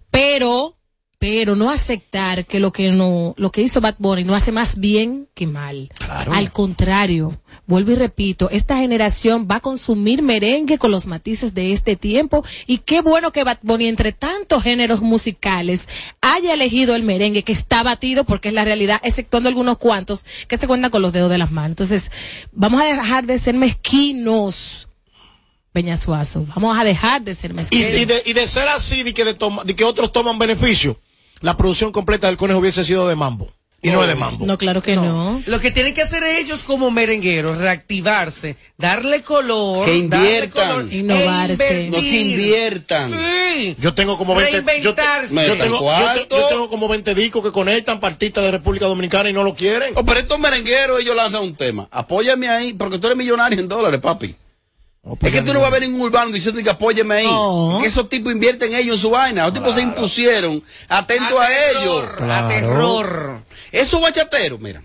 Speaker 22: Pero, pero no aceptar que lo que no, lo que hizo Bad Bunny no hace más bien que mal. Al contrario, vuelvo y repito, esta generación va a consumir merengue con los matices de este tiempo y qué bueno que Bad Bunny entre tantos géneros musicales haya elegido el merengue que está batido porque es la realidad, exceptuando algunos cuantos que se cuentan con los dedos de las manos. Entonces, vamos a dejar de ser mezquinos. Peña Suazo, vamos a dejar de ser
Speaker 21: Y,
Speaker 22: mezquinos.
Speaker 21: y de, y de ser así, de que, de, toma- de que otros toman beneficio, la producción completa del conejo hubiese sido de mambo. Y no es de mambo.
Speaker 22: No, claro que no.
Speaker 19: Lo que tienen que hacer ellos como merengueros, reactivarse, darle color,
Speaker 17: Que inviertan.
Speaker 19: color,
Speaker 22: Innovarse.
Speaker 19: e
Speaker 17: No, que inviertan.
Speaker 19: Sí.
Speaker 21: Yo tengo como 20, yo, te-
Speaker 19: Reinventarse.
Speaker 21: yo tengo, yo,
Speaker 17: cuarto.
Speaker 21: te- yo tengo como 20 discos que conectan partitas de República Dominicana y no lo quieren.
Speaker 17: Oh, pero estos merengueros, ellos lanzan un tema. Apóyame ahí, porque tú eres millonario en dólares, papi. Es que tú no vas a ver ningún urbano diciendo que apóyeme ahí.
Speaker 22: No.
Speaker 17: Que esos tipos invierten ellos en su vaina. Los tipos se impusieron. Atento a, ellos.
Speaker 19: A terror.
Speaker 17: Esos bachateros, mira.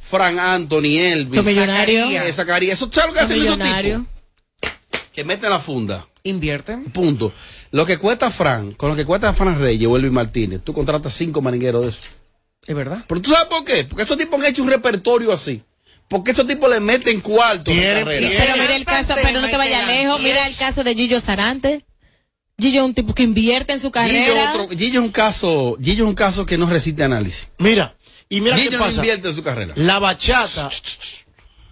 Speaker 17: Fran Anthony, Elvis.
Speaker 22: Son millonarios.
Speaker 17: Zacarías. Eso, ¿Sabes lo que hacen esos tipos? Que meten la funda.
Speaker 19: Invierten.
Speaker 17: Punto. Lo que cuesta Fran, con lo que cuesta Fran Reyes o Elvis Martínez, tú contratas cinco merengueros de eso.
Speaker 19: Es verdad.
Speaker 17: Pero tú sabes por qué? Porque esos tipos han hecho un repertorio así. Porque esos tipos le meten cuartos a su
Speaker 21: Tienen-
Speaker 17: carrera.
Speaker 21: tienen-
Speaker 22: Pero mira el caso, pero no te vayas lejos, mira el caso de Gillo Sarante. Gillo es un tipo que invierte en su
Speaker 17: Gillo,
Speaker 22: carrera.
Speaker 17: otro, Gillo es un caso, Gillo es un caso que no resiste análisis.
Speaker 21: Mira, y mira
Speaker 17: Gillo
Speaker 21: qué
Speaker 17: no
Speaker 21: pasa.
Speaker 17: invierte en su carrera.
Speaker 21: La bachata,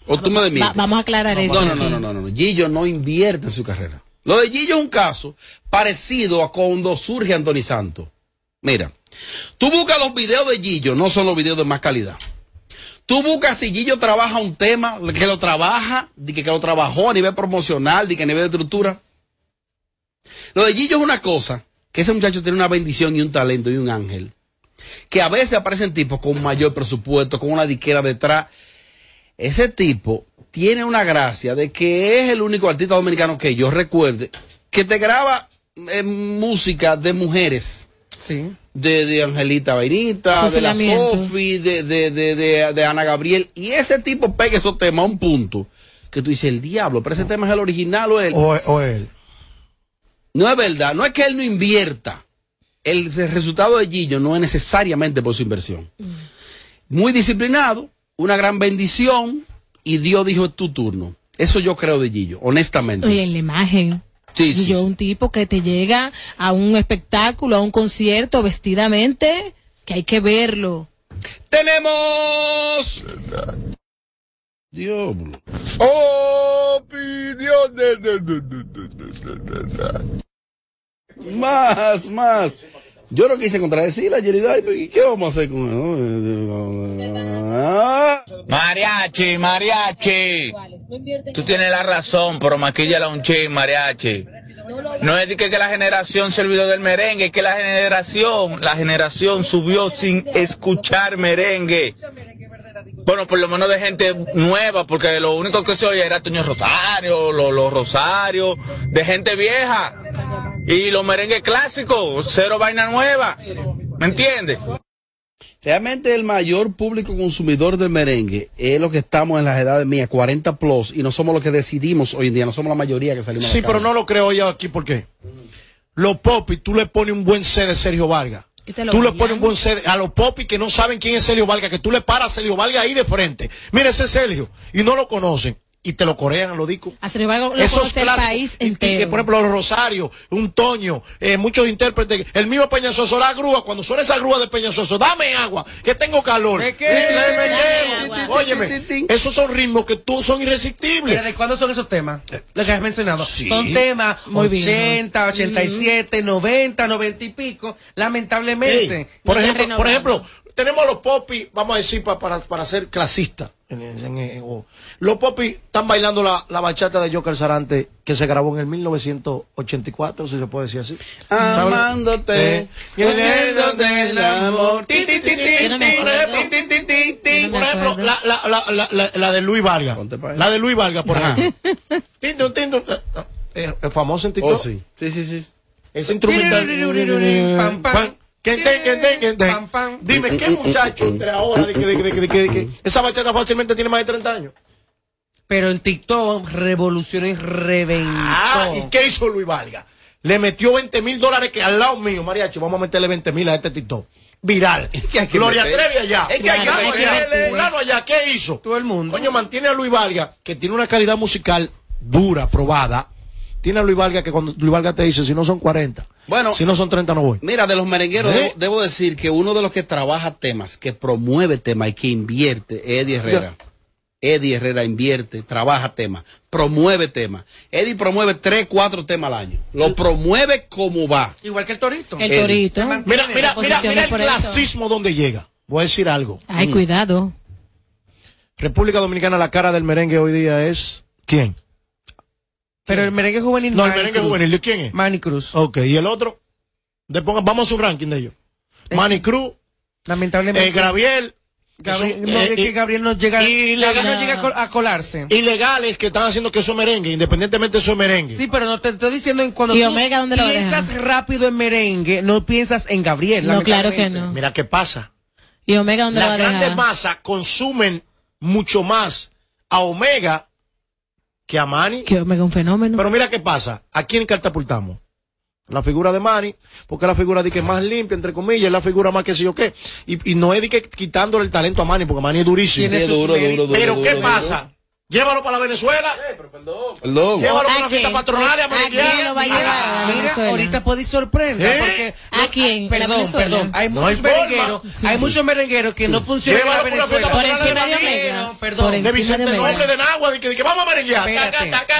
Speaker 17: O tú me
Speaker 22: Va-
Speaker 17: desmientes.
Speaker 22: vamos a aclarar esto.
Speaker 17: No, no,
Speaker 22: aquí.
Speaker 17: no, no, no, no, no. Gillo no invierte en su carrera. Lo de Gillo es un caso parecido a cuando surge Anthony Santos. Mira, tú buscas los videos de Gillo, no son los videos de más calidad. Tú buscas si Gillo trabaja un tema, que lo trabaja, que, que lo trabajó a nivel promocional, que a nivel de estructura. Lo de Gillo es una cosa, que ese muchacho tiene una bendición y un talento y un ángel. Que a veces aparecen tipos con mayor presupuesto, con una diquera detrás. Ese tipo tiene una gracia de que es el único artista dominicano que yo recuerde que te graba eh, música de mujeres.
Speaker 19: Sí.
Speaker 17: De, de Angelita Vainita, de la. Sofi, de, de, de, de, de Ana Gabriel. Y ese tipo pega esos temas a un punto que tú dices, el diablo, pero ese tema es el original o él.
Speaker 21: o, o él.
Speaker 17: No es verdad, no es que él no invierta. El resultado de Gillo no es necesariamente por su inversión. Muy disciplinado, una gran bendición, y Dios dijo, es tu turno. Eso yo creo de Gillo, honestamente.
Speaker 22: Oye, en la imagen.
Speaker 17: Sí, sí,
Speaker 22: Yo,
Speaker 17: sí.
Speaker 22: un tipo que te llega a un espectáculo, a un concierto, vestidamente, que hay que verlo.
Speaker 17: ¡Tenemos! Diablo. Más, más. Yo no quise contradecir a Yerida. ¿y ¿Qué vamos a hacer con?
Speaker 23: Mariachi, mariachi. Tú tienes la razón, pero maquíllala un chin, mariachi. No es que, que la generación se olvidó del merengue, es que la generación, la generación subió sin escuchar merengue. Bueno, por lo menos de gente nueva, porque lo único que se oía era Toño Rosario, los los Rosario, de gente vieja. Y los merengues clásicos, cero vaina nueva. ¿Me entiendes?
Speaker 17: Realmente el mayor público consumidor del merengue es lo que estamos en las edades mías, 40 plus, y no somos los que decidimos hoy en día, no somos la mayoría que salimos a la
Speaker 21: Sí, pero
Speaker 17: calle.
Speaker 21: no lo creo yo aquí, ¿por qué? Los popis, tú le pones un buen C de Sergio Vargas.
Speaker 22: Lo
Speaker 21: Tú le pones un buen C a los popis que no saben quién es Sergio Vargas, que tú le paras a Sergio Vargas ahí de frente. Mira ese Sergio, y no lo conocen. Y te lo corean los discos.
Speaker 22: A sin embargo, lo conoce el país
Speaker 21: y- y, que, por ejemplo, los Rosario, un Toño, eh, muchos intérpretes, el mismo Peñasoso, la grúa, cuando suena esa grúa de Peñasoso, dame agua, que tengo calor. Óyeme, esos son ritmos que tú son irresistibles.
Speaker 19: ¿Pero de cuándo son esos temas? Los que has mencionado.
Speaker 21: Sí.
Speaker 19: Son temas
Speaker 21: Muy
Speaker 19: 80,
Speaker 21: viejos.
Speaker 19: 87, 90, 90 y pico. Lamentablemente.
Speaker 21: Por ejemplo, por ejemplo, tenemos los popis, vamos a decir, pa- para, para ser clasistas. En- en- en- o- los popis están bailando la, la bachata de Joker Sarante que se grabó en el 1984, si se puede decir así.
Speaker 17: Amándote,
Speaker 21: Eh, queriéndote el amor. Por ejemplo, la, la, la, la, la, la de Luis Vargas. La de Luis Vargas, por ejemplo. Tinto, eh, eh, Es famoso en TikTok.
Speaker 17: Oh, sí. Sí, sí, sí.
Speaker 21: Ese instrumental. Que te, que te, que te. Dime, ¿qué muchacho entre ahora de que, de que, de que, de que, de que *laughs* esa bachata fácilmente tiene más de 30 años?
Speaker 19: Pero en TikTok revolucionó y reventó.
Speaker 21: Ah, ¿y qué hizo Luis Vargas? Le metió 20 mil dólares que al lado mío, mariachi, vamos a meterle 20 mil a este TikTok. Viral. *laughs*
Speaker 17: que hay que
Speaker 21: Gloria
Speaker 17: meter-
Speaker 21: Trevi allá.
Speaker 17: es que hay que
Speaker 21: Fulano allá, fulano allá, ¿qué hizo?
Speaker 19: Todo el mundo.
Speaker 21: Coño, mantiene a Luis Vargas, que tiene una calidad musical dura, probada. Tiene a Luis Vargas que cuando Luis Vargas te dice, si no son 40,
Speaker 17: Bueno,
Speaker 21: si no son 30 no voy.
Speaker 17: Mira, de los merengueros,
Speaker 21: ¿Eh?
Speaker 17: debo, debo decir que uno de los que trabaja temas, que promueve temas y que invierte, es Eddie Herrera. Eddie Herrera invierte, trabaja temas, promueve temas. Eddie promueve tres, cuatro temas al año. Lo promueve como va.
Speaker 19: Igual que el torito.
Speaker 22: El torito.
Speaker 21: Mira, mira, mira, mira el
Speaker 22: eso.
Speaker 21: clasismo donde llega. Voy a decir algo.
Speaker 22: Ay, cuidado.
Speaker 21: República Dominicana, la cara del merengue hoy día es. ¿Quién?
Speaker 19: Pero el merengue juvenil.
Speaker 21: No, el merengue
Speaker 19: Cruz.
Speaker 21: juvenil. ¿De quién es?
Speaker 19: Manny Cruz.
Speaker 21: Ok, ¿y el otro? De ponga- vamos a su ranking de ellos. Manny Cruz,
Speaker 19: Lamentablemente.
Speaker 21: eh, Graviel.
Speaker 19: Gabriel,
Speaker 21: son,
Speaker 19: no,
Speaker 21: eh,
Speaker 19: es que
Speaker 21: y-
Speaker 19: Gabriel no llega, Gabriel no llega a col- a colarse.
Speaker 21: ilegales que están haciendo que eso es merengue, independientemente de eso es merengue.
Speaker 19: Sí, pero no te estoy diciendo en cuando
Speaker 22: ¿Y
Speaker 19: tú
Speaker 22: Omega dónde lo
Speaker 19: piensas rápido en merengue, no piensas en Gabriel.
Speaker 22: No, claro que no.
Speaker 21: Mira qué pasa.
Speaker 22: ¿Y Omega dónde
Speaker 21: Las grandes masas consumen mucho más a Omega que a Manny.
Speaker 22: Que Omega es un fenómeno.
Speaker 21: Pero mira qué pasa. ¿A quién catapultamos? La figura de Manny, porque es la figura de que es más limpia, entre comillas, es la figura más que sé yo qué. Y, y no es de que quitándole el talento a Manny, porque Manny es durísimo.
Speaker 19: Tiene
Speaker 17: duro,
Speaker 19: méritos.
Speaker 17: duro,
Speaker 21: Pero
Speaker 17: duro,
Speaker 21: ¿qué
Speaker 17: duro,
Speaker 21: pasa? Llévalo para la Venezuela.
Speaker 17: Perdón.
Speaker 21: Llévalo para
Speaker 22: ¿A
Speaker 21: una fiesta patronal y
Speaker 22: ¿A lo va a llevar a la
Speaker 19: Mira,
Speaker 22: Venezuela?
Speaker 19: ahorita puede ir sorpresa
Speaker 21: ¿Eh?
Speaker 19: porque
Speaker 22: ¿A quién? ¿En la
Speaker 19: Perdón, perdón. Hay
Speaker 21: No
Speaker 19: muchos merengueros, hay muchos merengueros que no funcionan en la
Speaker 21: Llévalo por una fiesta
Speaker 19: Venezuela.
Speaker 22: Por
Speaker 21: patronal
Speaker 22: encima de. Omega.
Speaker 19: Pero, perdón,
Speaker 22: Por
Speaker 21: De Vicente
Speaker 22: de.
Speaker 21: Noble de Nagua, de que, de que vamos a merenguear.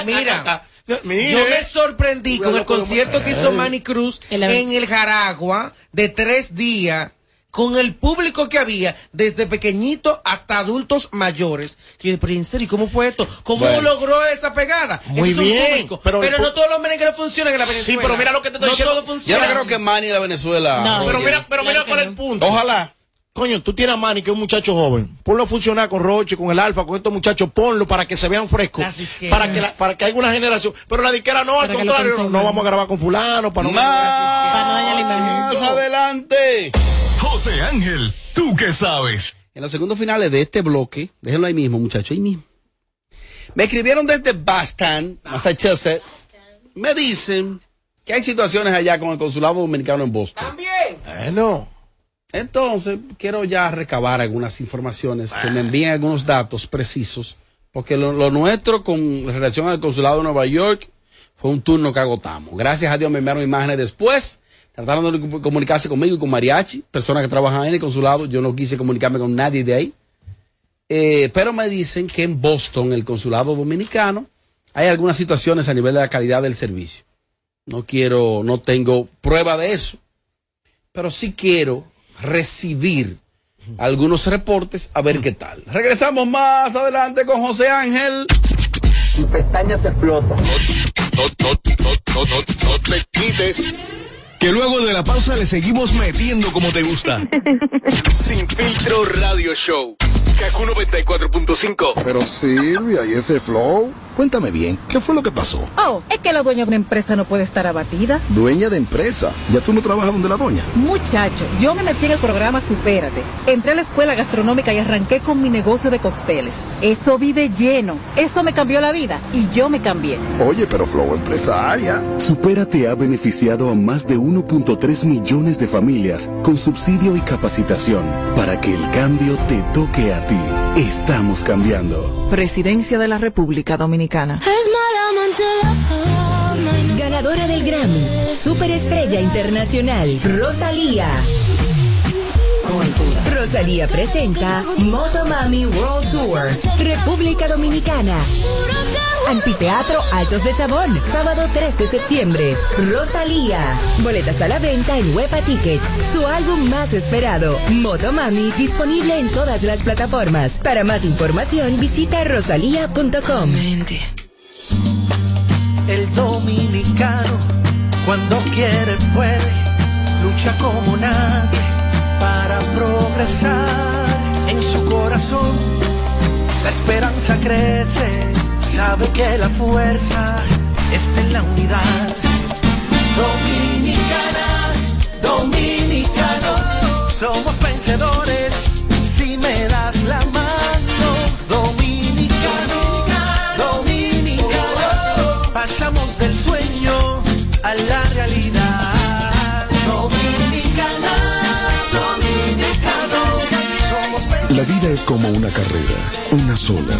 Speaker 19: Mira. Yo me sorprendí con el concierto que hizo Manny Cruz
Speaker 22: la-
Speaker 19: en el Jaragua de tres días con el público que había, desde pequeñito hasta adultos mayores. Que yo, pero en serio, ¿cómo fue esto? ¿Cómo
Speaker 17: Bueno.
Speaker 19: logró esa pegada?
Speaker 21: Muy
Speaker 19: Ese es un
Speaker 21: bien,
Speaker 19: público.
Speaker 21: pero
Speaker 19: no todos los merengueros funcionan en la
Speaker 21: Sí,
Speaker 19: Venezuela.
Speaker 21: pero mira lo que te estoy
Speaker 19: no
Speaker 21: diciendo.
Speaker 19: todo
Speaker 17: Yo no creo que Manny y la Venezuela.
Speaker 22: No.
Speaker 21: Pero mira, pero
Speaker 22: Claro
Speaker 21: mira
Speaker 22: que
Speaker 21: cuál es
Speaker 22: no.
Speaker 21: el punto.
Speaker 17: Ojalá.
Speaker 21: Coño, tú tienes a Manny, que es un muchacho joven. Ponlo a funcionar con Roche, con el Alfa, con estos muchachos. Ponlo para que se vean frescos. Para que, la- para que haya una generación. Pero la disquera no, al
Speaker 22: Para
Speaker 21: contrario. No vamos a grabar con fulano. Para no
Speaker 22: Para no dañar la imagen.
Speaker 17: Más adelante.
Speaker 24: José Ángel, ¿tú qué sabes?
Speaker 17: En los segundos finales de este bloque, déjenlo ahí mismo, muchachos, ahí mismo. Me escribieron desde Boston, Massachusetts. Me dicen que hay situaciones allá con el consulado dominicano en Boston.
Speaker 19: También.
Speaker 21: Bueno.
Speaker 17: Entonces, quiero ya recabar algunas informaciones, que me envíen algunos datos precisos, porque lo, lo nuestro con relación al consulado de Nueva York fue un turno que agotamos. Gracias a Dios me enviaron imágenes después, trataron de comu- comunicarse conmigo y con Mariachi, personas que trabajan en el consulado, yo no quise comunicarme con nadie de ahí. Eh, pero me dicen que en Boston, el consulado dominicano, hay algunas situaciones a nivel de la calidad del servicio. No quiero, no tengo prueba de eso, pero sí quiero recibir algunos reportes a ver qué tal. Regresamos más adelante con José Ángel.
Speaker 4: Y pestaña te explota.
Speaker 24: No, no, no, no, no, no te quites. Que luego de la pausa le seguimos metiendo como te gusta. *laughs* Sin filtro radio show. Kaku 94.5.
Speaker 12: Pero Silvia, ¿y ese flow?
Speaker 25: Cuéntame bien, ¿qué fue lo que pasó?
Speaker 26: Oh, es que la dueña de una empresa no puede estar abatida.
Speaker 25: Dueña de empresa. ¿Ya tú no trabajas donde la doña?
Speaker 26: Muchacho, yo me metí en el programa Supérate. Entré a la escuela gastronómica y arranqué con mi negocio de cócteles. Eso vive lleno. Eso me cambió la vida y yo me cambié.
Speaker 25: Oye, pero Flow empresaria.
Speaker 5: Supérate ha beneficiado a más de 1.3 millones de familias con subsidio y capacitación para que el cambio te toque a ti. Estamos cambiando.
Speaker 15: Presidencia de la República Dominicana.
Speaker 7: Ganadora del Grammy, Superestrella Internacional, Rosalía. Rosalía presenta Motomami World Tour, República Dominicana. Anfiteatro Altos de Chabón, sábado 3 de septiembre. Rosalía. Boletas a la venta en Huepa Tickets. Su álbum más esperado, Motomami, disponible en todas las plataformas. Para más información, visita rosalía.com.
Speaker 1: El dominicano, cuando quiere, puede, lucha como nadie para progresar. En su corazón, la esperanza crece, sabe que la fuerza está en la unidad. Dominicana, dominicano, somos vencedores si me das la mano. Dominicano, dominicano, pasamos del sueño a la realidad.
Speaker 10: Es como una carrera, una sola,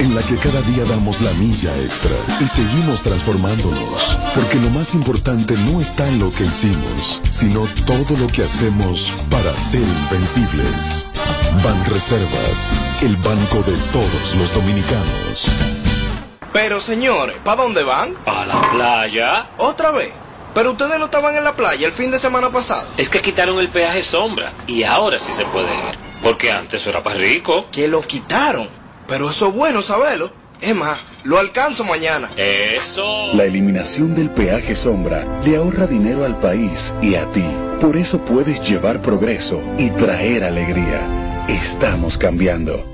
Speaker 10: en la que cada día damos la milla extra y seguimos transformándonos, porque lo más importante no está en lo que hicimos, sino todo lo que hacemos para ser invencibles. Ban Reservas, el banco de todos los dominicanos.
Speaker 27: Pero señores, ¿para dónde van?
Speaker 28: A la playa.
Speaker 27: ¿Otra vez? Pero ustedes no estaban en la playa el fin de semana pasado.
Speaker 28: Es que quitaron el peaje sombra y ahora sí se puede ir. Porque antes era para rico.
Speaker 27: Que lo quitaron. Pero eso es bueno saberlo. Es más, lo alcanzo mañana.
Speaker 28: Eso.
Speaker 5: La eliminación del peaje sombra le ahorra dinero al país y a ti. Por eso puedes llevar progreso y traer alegría. Estamos cambiando.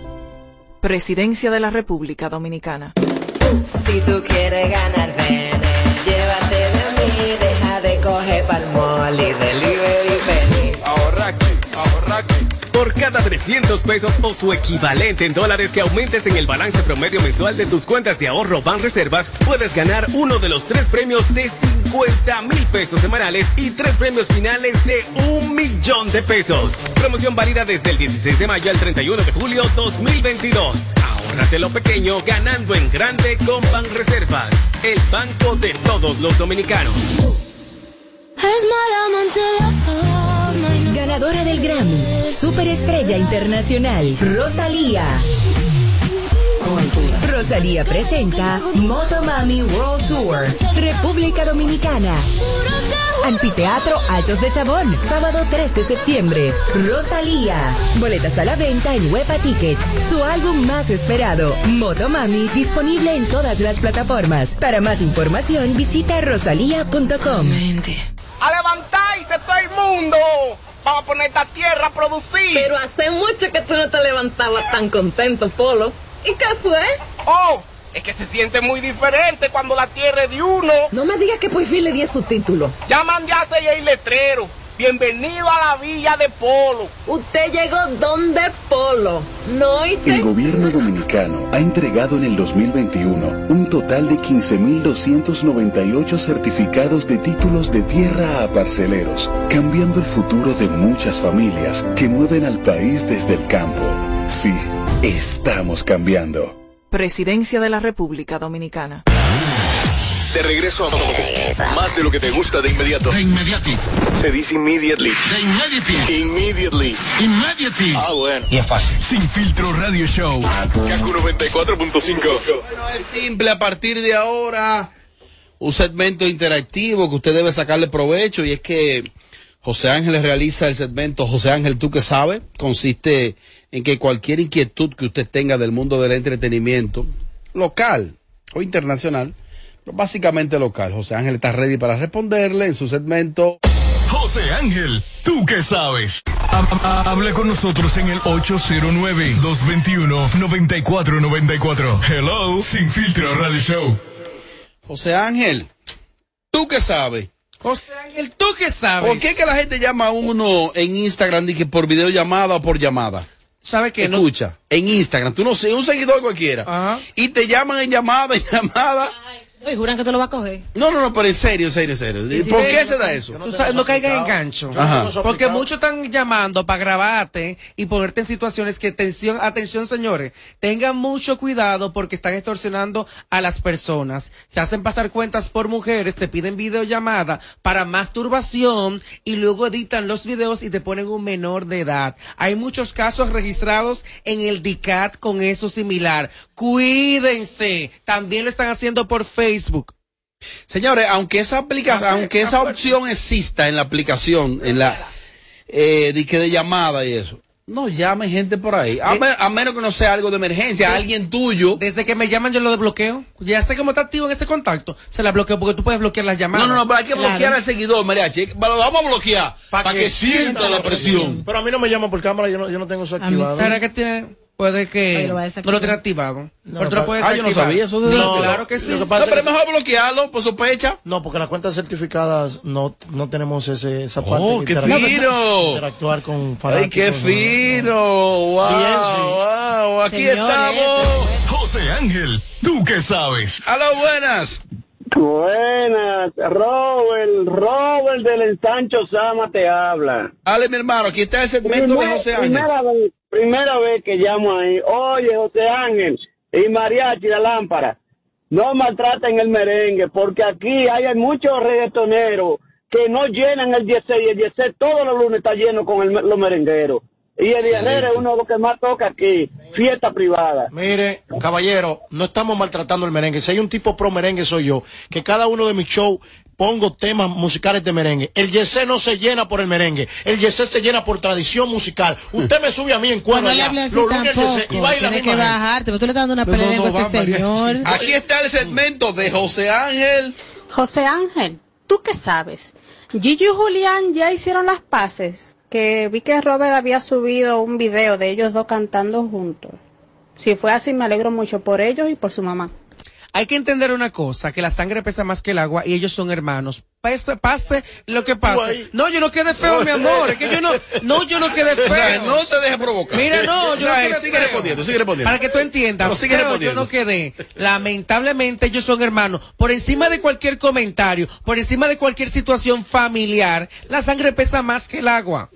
Speaker 15: Presidencia de la República Dominicana.
Speaker 8: Si tú quieres ganar, ven, llévate de mí, deja de coger palmol y delivery pennies.
Speaker 9: Ahorra aquí, ahorra aquí. Por cada 300 pesos o su equivalente en dólares que aumentes en el balance promedio mensual de tus cuentas de ahorro Ban Reservas, puedes ganar uno de los tres premios de 50 mil pesos semanales y tres premios finales de un millón de pesos. Promoción válida desde el 16 de mayo al 31 de julio 2022. Ahórrate lo pequeño ganando en grande con Ban Reservas, el banco de todos los dominicanos.
Speaker 7: Ganadora del Grammy, Superestrella Internacional, Rosalía. Rosalía presenta Motomami World Tour, República Dominicana. Anfiteatro Altos de Chabón, sábado 3 de septiembre. Rosalía. Boletas a la venta en Huepa Tickets. Su álbum más esperado, Motomami, disponible en todas las plataformas. Para más información, visita rosalía.com.
Speaker 27: ¡A levantarse todo el mundo! Vamos a poner esta tierra a producir.
Speaker 20: Pero hace mucho que tú no te levantabas tan contento, Polo. ¿Y qué fue?
Speaker 27: ¡Oh! Es que se siente muy diferente cuando la tierra es de uno.
Speaker 20: No me digas que por fin le di su título.
Speaker 27: Ya mandé a el letrero. Bienvenido a la villa de Polo.
Speaker 20: Usted llegó donde Polo. No y
Speaker 5: El gobierno dominicano ha entregado en el 2021 un total de 15.298 certificados de títulos de tierra a parceleros, cambiando el futuro de muchas familias que mueven al país desde el campo. Sí, estamos cambiando.
Speaker 15: Presidencia de la República Dominicana.
Speaker 24: De regreso a más de lo que te gusta de inmediato. De inmediati. Se dice immediately. De inmediati. Immediately. Immediately. Ah, bueno.
Speaker 17: Y es fácil.
Speaker 24: Sin filtro radio show. Kaku 94.5.
Speaker 17: Bueno, es simple. A partir de ahora, un segmento interactivo que usted debe sacarle provecho y es que José Ángel realiza el segmento José Ángel, tú que sabes, consiste en que cualquier inquietud que usted tenga del mundo del entretenimiento, local o internacional, básicamente local, José Ángel está ready para responderle en su segmento
Speaker 24: José Ángel, ¿tú qué sabes? Ha- ha- Habla con nosotros en el 809-221-9494. Hello, Sin Filtro Radio Show.
Speaker 17: José Ángel, ¿tú qué sabes?
Speaker 19: José Ángel, ¿tú qué sabes?
Speaker 17: ¿Por qué que la gente llama a uno en Instagram de que por videollamada o por llamada?
Speaker 19: ¿Sabe qué? No-
Speaker 17: Escucha, en Instagram, tú no sé, un seguidor cualquiera. Y te llaman en llamada, en llamada.
Speaker 22: Y juran que te lo va a coger.
Speaker 17: No, no, no, pero en serio, en serio, en serio.
Speaker 19: Si
Speaker 17: ¿Por qué se da eso?
Speaker 19: Tú sabes, no caigas en gancho.
Speaker 17: Ajá.
Speaker 19: Porque muchos están llamando para grabarte y ponerte en situaciones que, atención, atención señores, tengan mucho cuidado porque están extorsionando a las personas. Se hacen pasar cuentas por mujeres, te piden videollamada para masturbación y luego editan los videos y te ponen un menor de edad. Hay muchos casos registrados en el DICAT con eso similar. Cuídense. También lo están haciendo por Facebook.
Speaker 17: Señores, aunque esa aplicación, aunque esa opción exista en la aplicación, en la eh, de que de llamada y eso, no llame gente por ahí. A, me- a menos que no sea algo de emergencia, alguien tuyo.
Speaker 19: Desde que me llaman yo lo desbloqueo. Ya sé cómo está activo en ese contacto. Se la bloqueo porque tú puedes bloquear las llamadas.
Speaker 17: No, no, no, pero hay que bloquear al seguidor, mariachi. Lo vamos a bloquear para que, sienta la presión.
Speaker 21: Pero a mí no me llaman por cámara, yo no, yo no tengo eso activado.
Speaker 19: ¿Será que tiene? Puede que
Speaker 21: lo a
Speaker 19: no lo tiene activado.
Speaker 21: No,
Speaker 19: pero tú lo puedes
Speaker 17: Ah, yo no sabía eso de
Speaker 19: Sí,
Speaker 17: no,
Speaker 19: claro que sí.
Speaker 21: Que
Speaker 17: No, pero
Speaker 21: es-
Speaker 17: mejor bloquearlo por sospecha.
Speaker 21: No, porque las cuentas certificadas no, no tenemos ese, esa parte.
Speaker 17: Oh,
Speaker 21: de
Speaker 17: qué
Speaker 21: interactuar-
Speaker 17: fino.
Speaker 21: Interactuar con
Speaker 17: Ay,
Speaker 21: fanáticos.
Speaker 17: qué
Speaker 21: no, no.
Speaker 17: fino. Wow,
Speaker 21: Bien, sí.
Speaker 17: wow. Aquí
Speaker 21: Señores.
Speaker 17: estamos.
Speaker 24: José Ángel, ¿tú qué sabes?
Speaker 17: Aló, buenas.
Speaker 29: Buenas, Robert, Robert del Ensancho Sama te habla.
Speaker 17: Ale, mi hermano, aquí está el segmento de José Ángel.
Speaker 29: Primera vez, primera vez que llamo ahí. Oye, José Ángel y Mariachi la lámpara, no maltraten el merengue, porque aquí hay muchos reggaetoneros que no llenan el 16 y el 16 todos los lunes está lleno con el- los merengueros. Y el. Herrera es uno de los que más toca aquí, fiesta privada.
Speaker 21: Mire, caballero, no estamos maltratando el merengue. Si hay un tipo pro merengue soy yo, que cada uno de mis shows pongo temas musicales de merengue. El yesé no se llena por el merengue, el yesé se llena por tradición musical. Usted me sube a mí en cuadro
Speaker 22: no
Speaker 21: los lunes el yesé, y baila
Speaker 22: Tienes que bajarte, pero tú le estás dando una pelea
Speaker 17: no,
Speaker 22: a este señor.
Speaker 17: Aquí está el segmento de José Ángel.
Speaker 30: José Ángel, ¿tú qué sabes? Gigi y Julián ya hicieron las paces, que vi que Robert había subido un video de ellos dos cantando juntos. Si fue así, me alegro mucho por ellos y por su mamá.
Speaker 19: Hay que entender una cosa, que la sangre pesa más que el agua y ellos son hermanos. Pase, pase lo que pase. No, yo no quedé feo, mi amor. Es que yo no, no, yo no quedé *laughs*
Speaker 17: O sea,
Speaker 19: feo.
Speaker 17: no te dejes provocar.
Speaker 19: Mira, no, yo
Speaker 17: O sea,
Speaker 19: no quedé
Speaker 17: sigue
Speaker 19: feo.
Speaker 17: respondiendo, sigue respondiendo.
Speaker 19: Para que tú entiendas.
Speaker 17: Sigue respondiendo.
Speaker 19: Yo no quedé. Lamentablemente ellos son hermanos. Por encima de cualquier comentario, por encima de cualquier situación familiar, la sangre pesa más que el agua.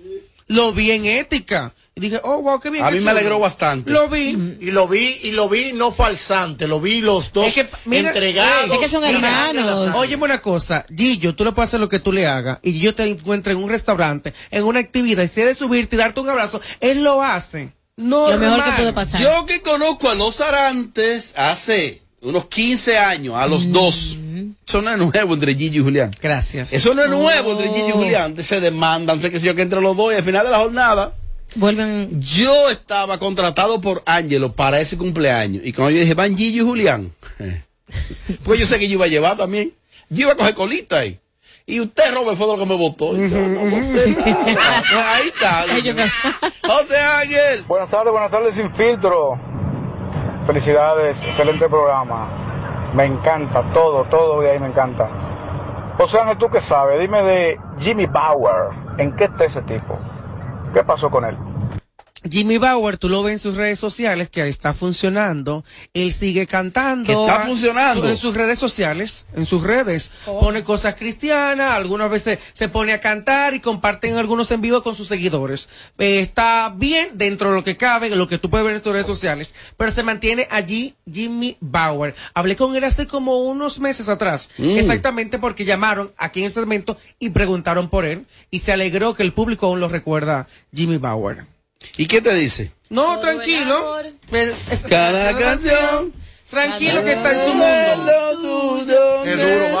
Speaker 19: Lo vi en ética. Y dije, oh, wow, qué bien.
Speaker 17: A mí me alegró bastante.
Speaker 19: Lo vi.
Speaker 21: Y lo vi, y lo vi no falsante, lo vi los dos
Speaker 19: Mira,
Speaker 21: entregados.
Speaker 19: es que son hermanos. Óyeme una cosa, Gillo, tú le puedes hacer lo que tú le hagas y yo te encuentro en un restaurante, en una actividad y si de subirte y darte un abrazo, él lo hace. No,
Speaker 22: Lo mejor que puede pasar.
Speaker 17: Yo que conozco a los Arantes hace unos 15 años, a los dos. Eso no es nuevo entre Gigi y Julián.
Speaker 19: Gracias.
Speaker 17: Eso no es nuevo entre Gigi y Julián. Se demandan, sé que yo que entre los dos y al final de la jornada.
Speaker 22: Vuelven.
Speaker 17: Yo estaba contratado por Ángelo para ese cumpleaños. Y cuando yo dije, van Gigi y Julián. *laughs* Pues yo sé que yo iba a llevar también. Yo iba a coger colita ahí. Y usted, Robert, fue lo que me votó. Y yo no voté *laughs* nada. Pues ahí está. *laughs* José Ángel.
Speaker 31: Buenas tardes, buenas tardes sin filtro. Felicidades, excelente programa. Me encanta, todo, todo de ahí me encanta. José Ángel, ¿tú qué sabes? Dime de Jimmy Bauer. ¿En qué está ese tipo? ¿Qué pasó con él?
Speaker 19: Jimmy Bauer, tú lo ves en sus redes sociales que está funcionando. Él sigue cantando.
Speaker 17: Está
Speaker 19: Ah,
Speaker 17: funcionando.
Speaker 19: En sus redes sociales, en sus redes. Pone cosas cristianas, algunas veces se pone a cantar y comparten algunos en vivo con sus seguidores. Eh, está bien dentro de lo que cabe, lo que tú puedes ver en sus redes sociales, pero se mantiene allí Jimmy Bauer. Hablé con él hace como unos meses atrás,
Speaker 17: Mm.
Speaker 19: exactamente porque llamaron aquí en ese momento y preguntaron por él y se alegró que el público aún lo recuerda Jimmy Bauer.
Speaker 17: ¿Y qué te dice?
Speaker 19: No, tranquilo. Es-
Speaker 17: Cada canción.
Speaker 19: Tranquilo que está en su mundo.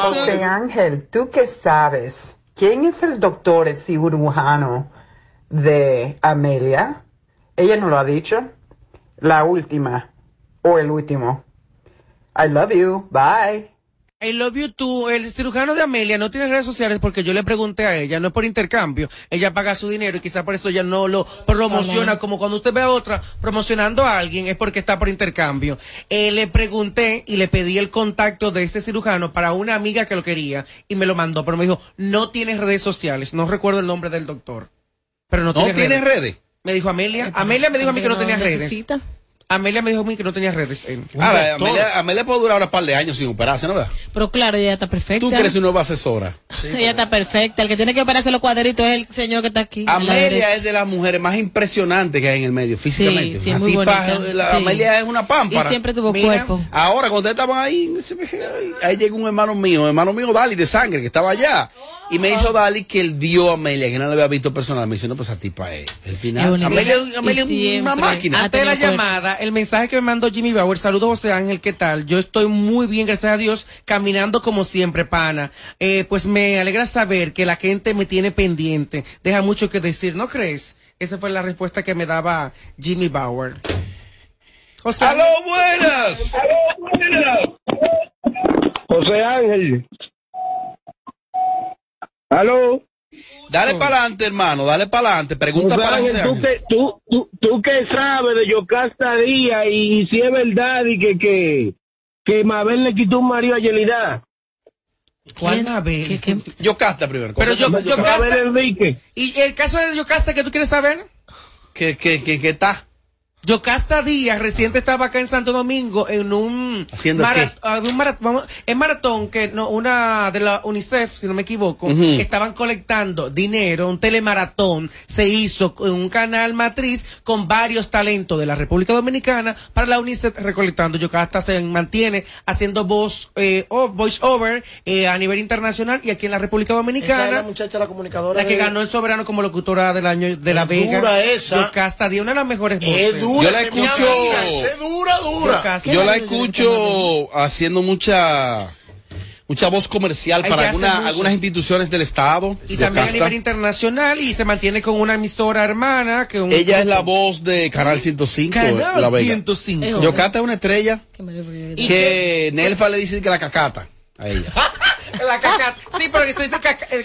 Speaker 32: José Ángel, ¿tú qué sabes? ¿Quién es el doctor cirujano de Amelia? Ella no lo ha dicho. La última o el último. I love you. Bye.
Speaker 19: I love you too. El cirujano de Amelia no tiene redes sociales porque yo le pregunté a ella, no es por intercambio. Ella paga su dinero y quizá por eso ella no lo promociona como cuando usted ve a otra promocionando a alguien es porque está por intercambio. Eh, le pregunté y le pedí el contacto de ese cirujano para una amiga que lo quería y me lo mandó, pero me dijo, no tienes redes sociales. No recuerdo el nombre del doctor. Pero no,
Speaker 17: ¿No
Speaker 19: tiene
Speaker 17: tienes redes?
Speaker 19: Me dijo Amelia. Amelia me dijo a mí que no tenía redes. Amelia me dijo a mí que no tenía redes. eh.
Speaker 17: Ahora, Amelia, Amelia puede durar un par de años sin operarse, ¿no? verdad?
Speaker 22: Pero claro, ella está perfecta.
Speaker 17: Tú que eres una nueva asesora. *laughs*
Speaker 22: ella está perfecta. El que tiene que operarse los cuadritos es el señor que está aquí.
Speaker 17: Amelia es de las mujeres más impresionantes que hay en el medio, físicamente.
Speaker 22: sí,
Speaker 17: Una
Speaker 22: muy
Speaker 17: tipa, la-
Speaker 22: Sí.
Speaker 17: Amelia es una pámpara.
Speaker 22: Y siempre tuvo
Speaker 17: Mira,
Speaker 22: cuerpo.
Speaker 17: Ahora, cuando estaban ahí, ahí- ahí llegó un hermano mío, hermano mío, Dali, de sangre, que estaba allá. Y me hizo Dali que él vio a Amelia, que no la había visto personal. Me dice, no, pues esa tipa es. El
Speaker 19: Es
Speaker 17: final. Amelia, Amelia es una máquina.
Speaker 19: Antes de la llamada, el mensaje que me mandó Jimmy Bauer, saludos José Ángel, ¿qué tal? Yo estoy muy bien, gracias a Dios, caminando como siempre, pana. Eh, pues me alegra saber que la gente me tiene pendiente. Deja mucho que decir, ¿no crees? Esa fue la respuesta que me daba Jimmy Bauer. José
Speaker 17: ¡Aló, buenas!
Speaker 29: José Ángel. ¿Aló?
Speaker 17: Dale para adelante, hermano, dale para adelante. Pregunta
Speaker 29: José
Speaker 17: para
Speaker 29: Ángel,
Speaker 17: José
Speaker 29: tú, que, tú, tú, tú que sabes de Yocasta Díaz y, si es verdad y que, que, que Mabel le quitó un marido a Yelida.
Speaker 19: ¿Cuál Mabel?
Speaker 17: Yocasta primero.
Speaker 19: Pero yo,
Speaker 17: ¿Cómo se llama
Speaker 19: Yocasta-
Speaker 29: Mabel Enrique.
Speaker 19: ¿Y el caso de Yocasta que tú quieres saber?
Speaker 17: ¿Qué, qué, qué, qué está?
Speaker 19: Yocasta Díaz reciente estaba acá en Santo Domingo en un
Speaker 17: ¿Haciendo
Speaker 19: mara-
Speaker 17: qué?
Speaker 19: ah, un mara- vamos, en maratón que no, una de la UNICEF, si no me equivoco, estaban colectando dinero, un telemaratón se hizo en un canal matriz con varios talentos de la República Dominicana para la UNICEF recolectando. Yocasta se mantiene haciendo voz, eh, o voice over eh, a nivel internacional y aquí en la República
Speaker 21: Esa es la
Speaker 19: Dominicana.
Speaker 21: muchacha, la comunicadora.
Speaker 19: La que
Speaker 21: de-
Speaker 19: ganó el soberano como locutora del año de La Vega.
Speaker 21: esa.
Speaker 19: Yocasta Díaz, una de las mejores voces.
Speaker 21: Dura,
Speaker 17: Yo la escucho-
Speaker 21: dura, dura.
Speaker 17: Yo la escucho haciendo mucha mucha voz comercial para alguna- algunas instituciones del Estado.
Speaker 19: Y también a nivel internacional y se mantiene con una emisora hermana que un
Speaker 17: Ella es la voz de Canal 105,
Speaker 19: Canal
Speaker 17: La Vega.
Speaker 19: 105.
Speaker 17: Yocasta es una estrella
Speaker 19: ¿Y
Speaker 17: que Nelfa le dice que la cacata a ella. *laughs*
Speaker 19: La caca, sí, pero que se dice caca. eh,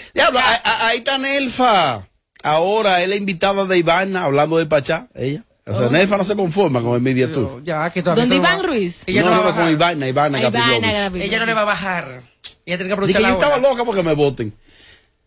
Speaker 17: ahí está Nelfa. Ahora es la invitada de Ivana hablando del Pachá, ella. O sea,
Speaker 19: Oh.
Speaker 17: Nelfa no se conforma con el Media Tour.
Speaker 19: Ya, que todavía
Speaker 22: ¿Dónde
Speaker 19: no
Speaker 22: Iván Ruiz?
Speaker 19: Ella no,
Speaker 17: no,
Speaker 19: va a
Speaker 17: no, con. Ivana, Ivana
Speaker 22: Ivana.
Speaker 19: Ella no le va a bajar. Ella tiene que aprovechar
Speaker 17: yo
Speaker 19: la
Speaker 17: estaba
Speaker 19: hora.
Speaker 17: loca porque me voten.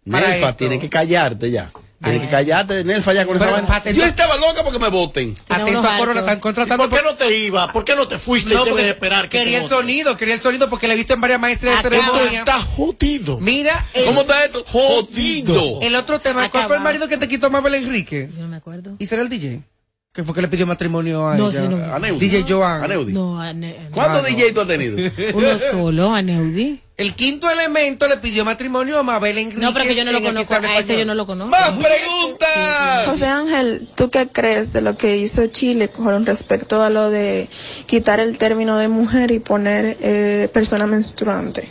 Speaker 17: Nelfa,
Speaker 19: esto.
Speaker 17: tiene que callarte ya. Tiene que callarte, Nelfa, ya con esa
Speaker 19: Pero. Pate,
Speaker 17: Yo
Speaker 19: no-
Speaker 17: estaba loca porque me voten.
Speaker 19: Atento a Corona, están
Speaker 21: ¿Y
Speaker 19: contratando.
Speaker 21: ¿Por qué no te iba? ¿Por qué no te fuiste
Speaker 19: No,
Speaker 21: y tienes que esperar que
Speaker 19: quería el sonido, quería el sonido porque le he visto en varias maestras de
Speaker 21: Esto
Speaker 19: ceremonia.
Speaker 21: está jodido.
Speaker 19: Mira, el,
Speaker 17: ¿Cómo está esto? Jodido.
Speaker 19: el otro tema, ¿cuál fue el marido que te quitó Mabel Enrique?
Speaker 22: Yo no me acuerdo.
Speaker 19: ¿Y será el DJ? Que fue que le pidió matrimonio a
Speaker 22: No,
Speaker 19: ella.
Speaker 22: sí, no.
Speaker 17: A Neudi.
Speaker 19: DJ Joan.
Speaker 17: A Neudi.
Speaker 22: No, a Ne-
Speaker 17: ¿Cuántos
Speaker 19: Ah, no.
Speaker 17: DJ tú has tenido? *laughs*
Speaker 22: uno solo, a Neudi.
Speaker 19: El quinto elemento le pidió matrimonio a Mabel Enrique.
Speaker 22: No, pero que yo no lo conozco. A ese yo no lo conozco.
Speaker 17: ¡Más preguntas!
Speaker 33: José Ángel, ¿tú qué crees de lo que hizo Chile con respecto a lo de quitar el término de mujer y poner eh, persona menstruante?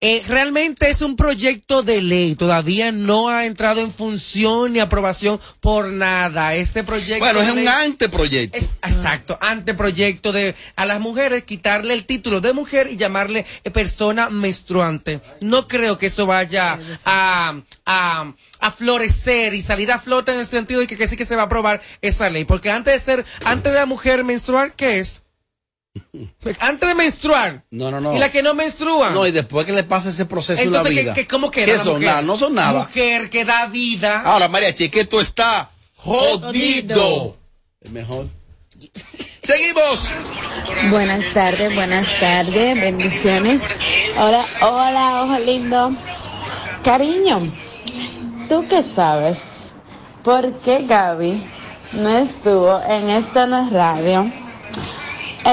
Speaker 19: Eh, realmente es un proyecto de ley, todavía no ha entrado en función ni aprobación por nada. Este proyecto
Speaker 17: Bueno, es un
Speaker 19: ley-
Speaker 17: anteproyecto.
Speaker 19: es exacto, anteproyecto de a las mujeres quitarle el título de mujer y llamarle eh, persona menstruante. No creo que eso vaya a, a, a florecer y salir a flote en el sentido de que, que sí que se va a aprobar esa ley. Porque antes de ser, antes de la mujer menstruar, ¿qué es? Antes de menstruar.
Speaker 17: No, no, no.
Speaker 19: Y la que no menstrua.
Speaker 17: No, y después que le pasa ese proceso en la
Speaker 19: Entonces,
Speaker 17: vida.
Speaker 19: ¿qué, qué, cómo queda?
Speaker 17: ¿Qué
Speaker 19: la
Speaker 17: son?
Speaker 19: mujer?
Speaker 17: Nada, no son nada.
Speaker 19: Mujer que da vida.
Speaker 17: Ahora, Mariachi, que esto está jodido. Es mejor. Seguimos.
Speaker 34: Buenas tardes, buenas tardes, bendiciones. Hola, hola, ojo lindo. Cariño, ¿tú qué sabes? ¿Por qué Gaby no estuvo en esta no es radio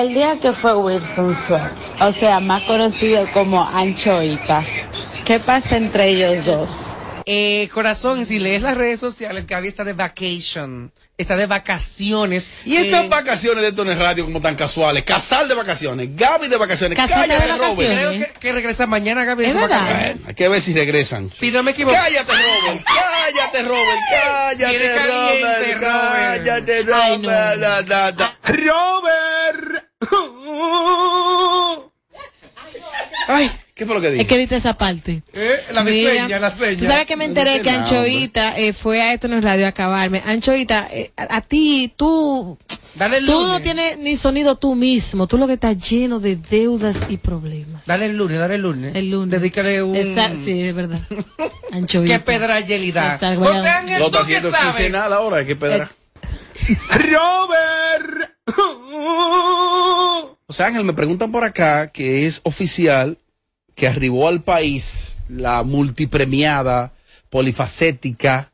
Speaker 34: el día que fue Wilson Sweat? O sea, más conocido como Anchoita. ¿Qué pasa entre ellos dos?
Speaker 19: Eh, corazón, si lees las redes sociales, Gaby está de vacation. Está de vacaciones.
Speaker 17: Y estas
Speaker 19: Eh,
Speaker 17: vacaciones de Tones Radio como tan casuales. Casal de vacaciones. Gaby de vacaciones.
Speaker 22: Casal de
Speaker 17: Cállate,
Speaker 22: vacaciones.
Speaker 17: Robert.
Speaker 19: Creo que, que regresa mañana Gaby de
Speaker 22: ¿Es verdad?
Speaker 17: hay que ver si regresan.
Speaker 19: Si no me equivoco.
Speaker 17: Cállate, Robert. Cállate, Robert. Cállate, Robert.
Speaker 19: Robert.
Speaker 17: Cállate,
Speaker 22: Ay,
Speaker 17: Robert.
Speaker 22: no.
Speaker 17: Da, da, da.
Speaker 29: Robert.
Speaker 17: Ay, ¿Qué fue lo que dijo?
Speaker 22: Es que diste esa parte.
Speaker 19: Eh, la de
Speaker 22: Mira,
Speaker 19: seña, la seña.
Speaker 22: Tú sabes que me
Speaker 17: No
Speaker 22: enteré que
Speaker 17: nada,
Speaker 22: Anchoita eh, fue a esto en el radio a acabarme. Anchoita, eh, a, a ti, tú,
Speaker 19: Dale el
Speaker 22: tú
Speaker 19: lunes.
Speaker 22: no tienes ni sonido tú mismo. Tú lo que estás lleno de deudas y problemas.
Speaker 19: Dale el lunes, dale el lunes.
Speaker 22: El lunes.
Speaker 19: Dedícale un...
Speaker 22: Esa- sí, es verdad. *laughs* Anchoita.
Speaker 19: Qué pedrayelidad.
Speaker 22: Exacto, voy a-
Speaker 19: José Ángel, ¿tú
Speaker 17: está
Speaker 19: qué
Speaker 17: haciendo quincenal ahora, hay que pedrar. *laughs*
Speaker 27: Robert. *laughs*
Speaker 17: O sea, Ángel, me preguntan por acá que es oficial que arribó al país la multipremiada, polifacética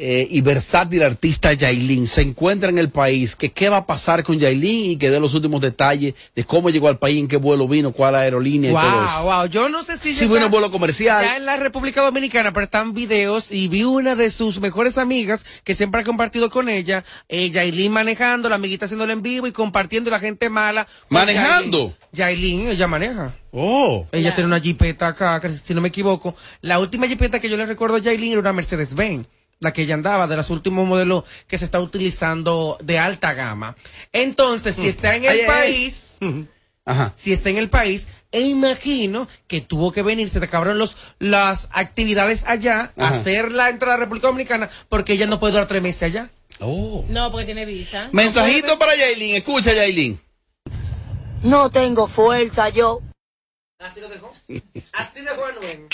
Speaker 17: eh, y versátil artista Yailin. Se encuentra en el país. Que qué va a pasar con Yailin y que dé los últimos detalles de cómo llegó al país, en qué vuelo vino, cuál aerolínea y todo eso.
Speaker 19: Wow, wow. Yo no sé si. Está-
Speaker 17: en vuelo comercial.
Speaker 19: Ya en la República Dominicana, pero están videos y vi una de sus mejores amigas que siempre ha compartido con ella, eh, Yailin manejando, la amiguita haciéndolo en vivo y compartiendo la gente mala.
Speaker 17: ¿Manejando?
Speaker 19: Yailin, Yailin, ella maneja.
Speaker 17: Oh.
Speaker 19: Ella tiene una jipeta acá, que si no me equivoco. La última jipeta que yo le recuerdo a Yailin era una Mercedes-Benz. La que ella andaba, de los últimos modelos que se está utilizando de alta gama. Entonces, si está en el
Speaker 17: Ay, ay, ay.
Speaker 19: país, *laughs* si está en el país, e imagino que tuvo que venir, se te acabaron los, las actividades allá,
Speaker 17: Ajá.
Speaker 19: hacer la entrada a la República Dominicana, porque ella no puede durar tres meses allá.
Speaker 17: Oh.
Speaker 22: No, porque tiene visa.
Speaker 17: Mensajito para Yailin. Escucha, Yailin.
Speaker 35: No tengo fuerza yo.
Speaker 19: Así lo dejó. Así dejó Anuel.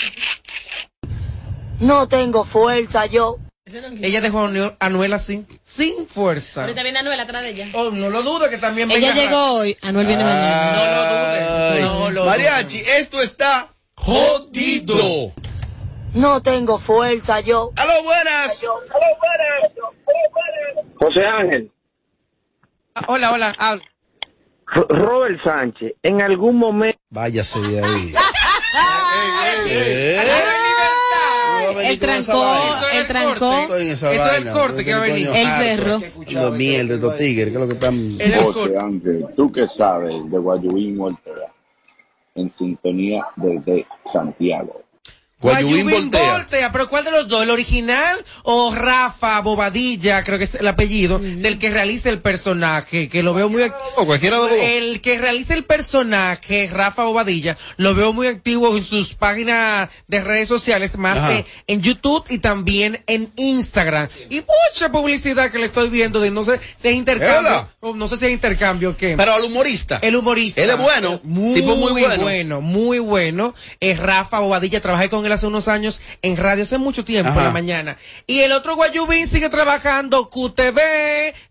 Speaker 35: No tengo fuerza yo.
Speaker 19: Ella dejó a Anuel- así, sin fuerza.
Speaker 22: Ahorita viene Anuel atrás de ella.
Speaker 19: Oh, no lo dudo que también
Speaker 22: Ella
Speaker 19: venga
Speaker 22: llegó hoy, Anuel viene mañana.
Speaker 19: No lo dudes. No lo
Speaker 17: Mariachi, esto está jodido.
Speaker 35: No tengo fuerza yo.
Speaker 17: ¡Aló, buenas!
Speaker 29: José Ángel,
Speaker 19: Ah, Hola, hola. Ah,
Speaker 29: Robert Sánchez, en algún momento...
Speaker 17: Váyase de ahí. *laughs*
Speaker 22: El trancó, el trancó.
Speaker 17: Estoy en esa
Speaker 19: Eso es el corte que va a venir.
Speaker 22: El cerro.
Speaker 17: Los mierda, estos tigres, que es lo que están.
Speaker 36: José Ángel, tú que sabes de Guayubín Voltea, en sintonía desde Santiago.
Speaker 17: Guayubín voltea.
Speaker 19: voltea. Pero ¿cuál de los dos? ¿El original o Rafa Bobadilla, creo que es el apellido, del que realiza el personaje? Que lo veo muy activo.
Speaker 17: O cualquiera de los dos.
Speaker 19: El que realiza el personaje, Rafa Bobadilla, lo veo muy activo en sus páginas de redes sociales, más que en YouTube y también en Instagram. Y mucha publicidad que le estoy viendo de no sé si es intercambio. No sé si es intercambio o qué.
Speaker 17: Pero al humorista.
Speaker 19: El humorista.
Speaker 17: Él es bueno,
Speaker 19: Muy,
Speaker 17: tipo muy bueno.
Speaker 19: bueno, muy bueno. Es Rafa Bobadilla, trabajé con él hace unos años en radio, hace mucho tiempo,
Speaker 17: Ajá.
Speaker 19: en la mañana. Y el otro Guayubín sigue trabajando QTV,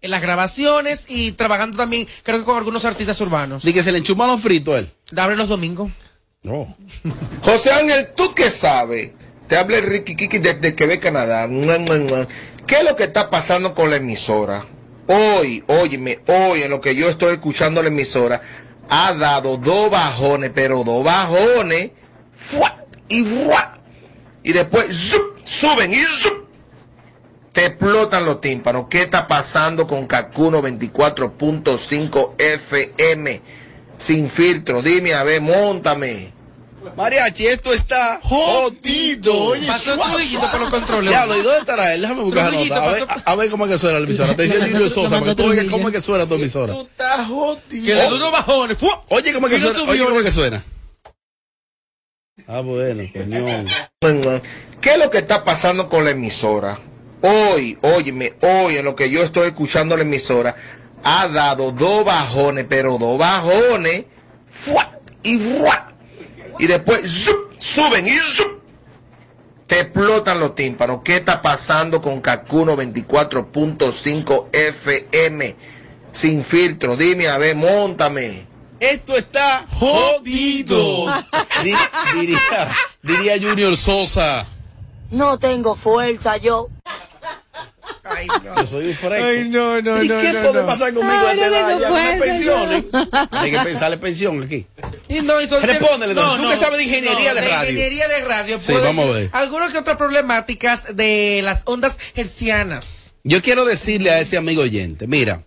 Speaker 19: en las grabaciones y trabajando también, creo que con algunos artistas urbanos.
Speaker 17: Di que se le enchuma los fritos él.
Speaker 19: Abre los domingos.
Speaker 17: No.
Speaker 37: José Ángel, ¿tú qué sabes? Te habla Ricky Kiki desde Quebec, Canadá. ¿Qué es lo que está pasando con la emisora? Hoy, óyeme, hoy en lo que yo estoy escuchando la emisora, ha dado dos bajones, pero dos bajones, ¡fua! Y ¡fua! y después ¡zup! suben y ¡zup! te explotan los tímpanos. ¿Qué está pasando con Cacuno 24.5 FM? Sin filtro, dime, a ver, montame.
Speaker 17: Mariachi, esto está jodido. Oye,
Speaker 19: Pasó
Speaker 17: suave.
Speaker 19: por los controles.
Speaker 17: Diablo, ¿y dónde estará él? Déjame buscar la nota. A ver, a, ver cómo es que suena la emisora. Te dice *laughs* Julio Sosa, porque tú cómo es que suena tu emisora.
Speaker 37: Está jodido.
Speaker 19: Que le unos bajones.
Speaker 17: Oye, ¿cómo es que suena? Oye, ¿cómo es que suena? Ah, bueno, coño.
Speaker 37: ¿Qué es lo que está pasando con la emisora? Hoy, óyeme, hoy en lo que yo estoy escuchando la emisora, ha dado dos bajones, pero dos bajones, y ¡fua! y después ¡zup! suben y ¡zup! te explotan los tímpanos. ¿Qué está pasando con Cacuno 24.5 FM? Sin filtro, dime, a ver, montame.
Speaker 17: Esto está jodido. Di- diría, diría Junior Sosa.
Speaker 35: No tengo fuerza yo.
Speaker 17: Yo soy un fresco.
Speaker 19: Ay, no, no,
Speaker 17: ¿Y
Speaker 19: no,
Speaker 17: qué
Speaker 19: no,
Speaker 17: puede
Speaker 19: no.
Speaker 17: pasar conmigo
Speaker 35: Ay,
Speaker 17: a esta
Speaker 35: no
Speaker 17: me
Speaker 35: fuerza,
Speaker 17: pensiones. Hay que pensarle pensión aquí.
Speaker 19: Y no, y
Speaker 17: Respóndele, don. Tú que sabes de ingeniería de radio.
Speaker 19: ingeniería de radio.
Speaker 17: Sí, vamos a ver.
Speaker 19: Algunas que otras problemáticas de las ondas hercianas.
Speaker 17: Yo quiero decirle a ese amigo oyente, mira,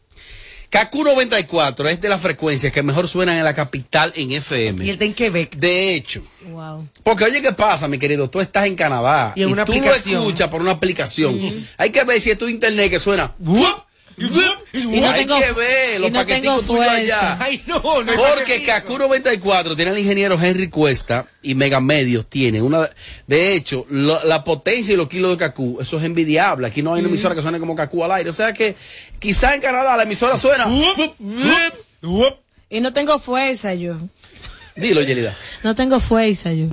Speaker 17: KQ 94 es de las frecuencias que mejor suenan en la capital en FM.
Speaker 19: Y el de en Quebec.
Speaker 17: De hecho,
Speaker 22: Wow.
Speaker 17: porque oye, ¿qué pasa, mi querido? Tú estás en Canadá
Speaker 19: Y en una
Speaker 17: tú
Speaker 19: aplicación.
Speaker 17: lo escuchas por una aplicación. Hay que ver si es tu internet que suena ¡wup! Y
Speaker 22: no
Speaker 17: Hay
Speaker 22: tengo-
Speaker 17: que ver los
Speaker 22: no
Speaker 17: paqueticos tuyos
Speaker 22: fuerza.
Speaker 17: allá.
Speaker 19: Ay, no, no
Speaker 17: Porque. Kaku 94 tiene al ingeniero Henry Cuesta y Mega Medios tiene una. De hecho, lo- la potencia y los kilos de Kaku, eso es envidiable. Aquí no hay una emisora que suene como Kaku al aire. O sea que quizá en Canadá la emisora suena.
Speaker 22: Y no tengo fuerza yo.
Speaker 17: Dilo, Yelida.
Speaker 22: No tengo fuerza yo.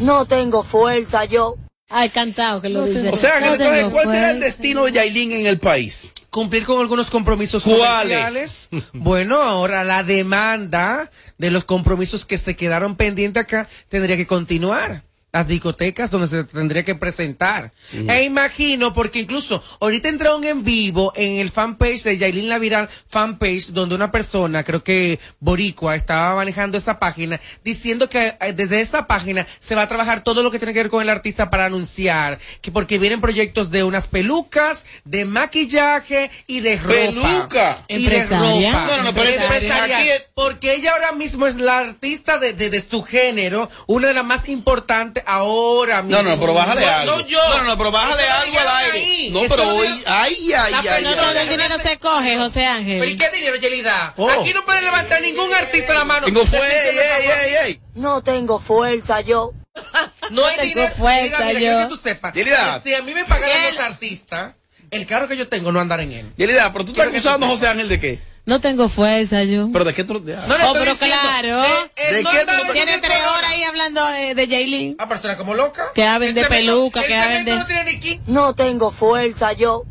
Speaker 35: No tengo fuerza yo.
Speaker 22: Ay, cantado que lo dice.
Speaker 17: O sea,
Speaker 22: No
Speaker 17: entonces, ¿cuál será el destino de Yailin en el país?
Speaker 19: cumplir con algunos compromisos
Speaker 17: ¿Cuáles?
Speaker 19: comerciales. *laughs* Bueno, ahora la demanda de los compromisos que se quedaron pendientes acá tendría que continuar. Las discotecas donde se tendría que presentar.
Speaker 17: Ujú.
Speaker 19: E imagino, porque incluso ahorita entraron en vivo en el fanpage de Yailin La Viral fanpage, donde una persona, creo que Boricua, estaba manejando esa página, diciendo que eh, desde esa página se va a trabajar todo lo que tiene que ver con el artista para anunciar, que porque vienen proyectos de unas pelucas, de maquillaje y de ropa.
Speaker 17: ¿Peluca?
Speaker 19: Y de ropa.
Speaker 17: No, no, no, pero
Speaker 19: Empresaria.
Speaker 17: aquí es-
Speaker 19: Porque ella ahora mismo es la artista de, de, de su género, una de las más importantes ahora mismo.
Speaker 17: No, no, pero bájale
Speaker 19: no,
Speaker 17: algo.
Speaker 19: No, yo.
Speaker 17: No, no, pero bájale
Speaker 19: lo
Speaker 17: algo al aire.
Speaker 19: ahí.
Speaker 17: No, pero hoy. Ay, ay,
Speaker 19: La
Speaker 17: ay.
Speaker 22: Todo el dinero se coge, José
Speaker 19: ¿Pero y
Speaker 22: Ángel.
Speaker 19: qué dinero, Yelida?
Speaker 21: Oh.
Speaker 19: Aquí no puede levantar ningún artista la mano.
Speaker 17: Tengo fue,
Speaker 19: Decir que
Speaker 17: ey,
Speaker 19: me
Speaker 17: ey,
Speaker 19: favor-
Speaker 17: ey, ey.
Speaker 35: No tengo fuerza yo. *laughs*
Speaker 19: No hay
Speaker 22: tengo
Speaker 19: dinero.
Speaker 22: fuerza,
Speaker 19: Mira, mira,
Speaker 22: yo.
Speaker 19: que tú sepas.
Speaker 17: Yelida.
Speaker 19: Si a mí me pagaran los artistas, el carro que yo tengo no andar en él.
Speaker 17: Yelida, pero tú estás acusando a José Ángel de qué?
Speaker 22: No tengo fuerza yo.
Speaker 17: ¿Pero de qué tú.? ah.
Speaker 19: No le
Speaker 22: Oh, pero
Speaker 19: diciendo,
Speaker 22: claro.
Speaker 19: de- eh,
Speaker 17: ¿De
Speaker 19: no
Speaker 17: qué tú
Speaker 22: Tiene tres horas ahí hablando de, de Jaylin.
Speaker 19: Ah, pero será como loca.
Speaker 22: Que hablen de peluca,
Speaker 19: el
Speaker 22: que hablen de-
Speaker 19: no tiene
Speaker 35: No tengo fuerza yo.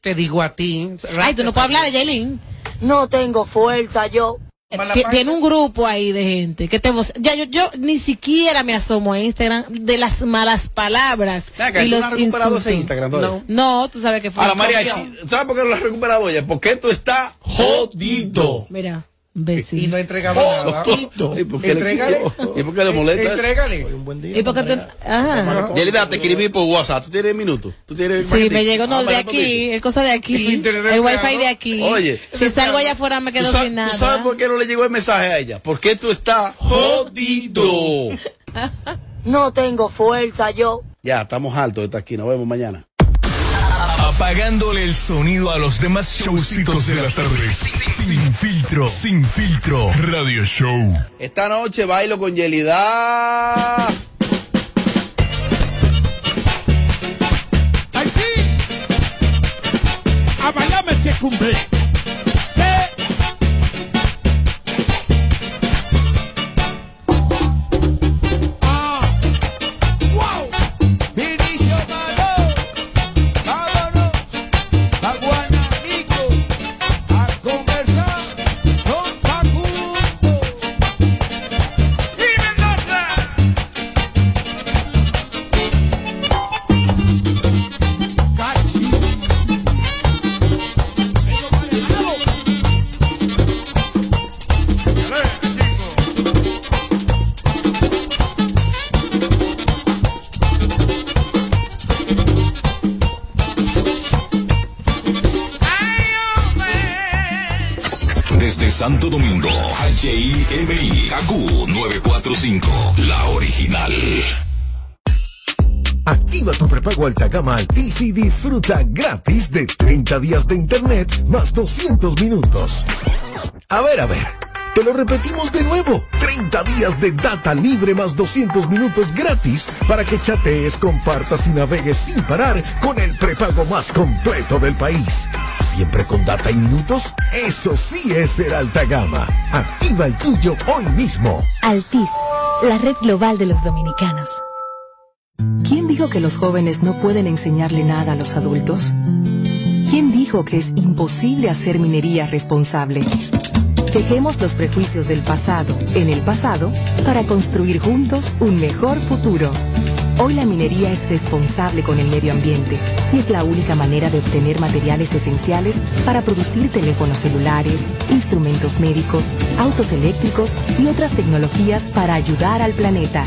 Speaker 19: Te digo a ti.
Speaker 22: Ay, tú no puedes hablar de Jaylin.
Speaker 35: No tengo fuerza yo.
Speaker 22: Tiene un grupo ahí de gente que te ya yo, yo ni siquiera me asomo a Instagram de las malas palabras y
Speaker 17: ¿tú
Speaker 22: los
Speaker 17: no has recuperado ese. Instagram todavía?
Speaker 22: No, tú sabes que fue
Speaker 17: Ahora. ¿sabes por qué no lo has recuperado ella? Porque esto está jodido.
Speaker 22: Mira,
Speaker 19: Y
Speaker 22: imbécil.
Speaker 19: no ha entregado nada.
Speaker 17: ¿Y por qué le-
Speaker 19: Entrégale. *laughs*
Speaker 17: ¿Y por qué le molesta?
Speaker 19: Entrégale.
Speaker 21: Hoy un buen día.
Speaker 22: ¿Y por qué tú? Ajá.
Speaker 17: Yelida, te escribí por WhatsApp. ¿Tú tienes minutos? ¿Tú tienes
Speaker 22: Sí, me llegó no
Speaker 17: Ah,
Speaker 22: de aquí, el cosa de aquí, el wifi de aquí.
Speaker 17: Oye.
Speaker 22: si salgo allá afuera me
Speaker 17: ¿Tú
Speaker 22: quedo sin
Speaker 17: tú
Speaker 22: nada.
Speaker 17: sabes por qué no le llegó el mensaje a ella? Porque esto está jodido. *laughs*
Speaker 35: No tengo fuerza yo.
Speaker 17: Ya, estamos altos de estar aquí. Nos vemos mañana.
Speaker 2: Apagándole el sonido a los demás showcitos de las tardes. Sin filtro, sin filtro. Radio Show.
Speaker 17: Esta noche bailo con Yelida.
Speaker 18: ¡Ay, sí! A bailarme se cumple.
Speaker 2: Santo Domingo, HIMI, KQ 945, la original.
Speaker 10: Activa tu prepago alta gama Altis y disfruta gratis de 30 días de internet más 200 minutos. A ver, a ver. Te lo repetimos de nuevo. 30 días de data libre más 200 minutos gratis para que chatees, compartas y navegues sin parar con el prepago más completo del país. Siempre con data y minutos. Eso sí es ser alta gama. Activa el tuyo hoy mismo.
Speaker 34: Altis, la red global de los dominicanos. ¿Quién dijo que los jóvenes no pueden enseñarle nada a los adultos? ¿Quién dijo que es imposible hacer minería responsable? Dejemos los prejuicios del pasado en el pasado para construir juntos un mejor futuro. Hoy la minería es responsable con el medio ambiente y es la única manera de obtener materiales esenciales para producir teléfonos celulares, instrumentos médicos, autos eléctricos y otras tecnologías para ayudar al planeta.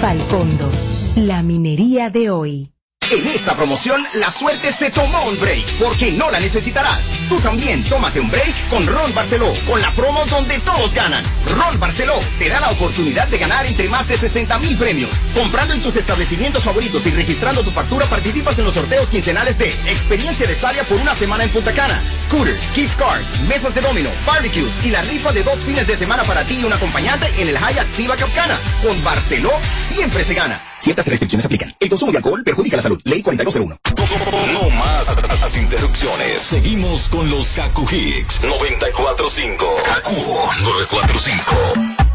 Speaker 34: Falcondo, la minería de hoy.
Speaker 38: En esta promoción, la suerte se tomó un break, porque no la necesitarás. Tú también tómate un break con Ron Barceló, con la promo donde todos ganan. Ron Barceló te da la oportunidad de ganar entre más de 60 mil premios. Comprando en tus establecimientos favoritos y registrando tu factura, participas en los sorteos quincenales de experiencia de Salia por una semana en Punta Cana, scooters, gift cards, mesas de domino, barbecues y la rifa de dos fines de semana para ti y un acompañante en el Hyatt Siva Capcana. Con Barceló siempre se gana. Ciertas restricciones aplican. El consumo de alcohol perjudica la salud. Ley 4201.
Speaker 24: No más las interrupciones. Seguimos con los Kaku Hicks 945. Kaku 945.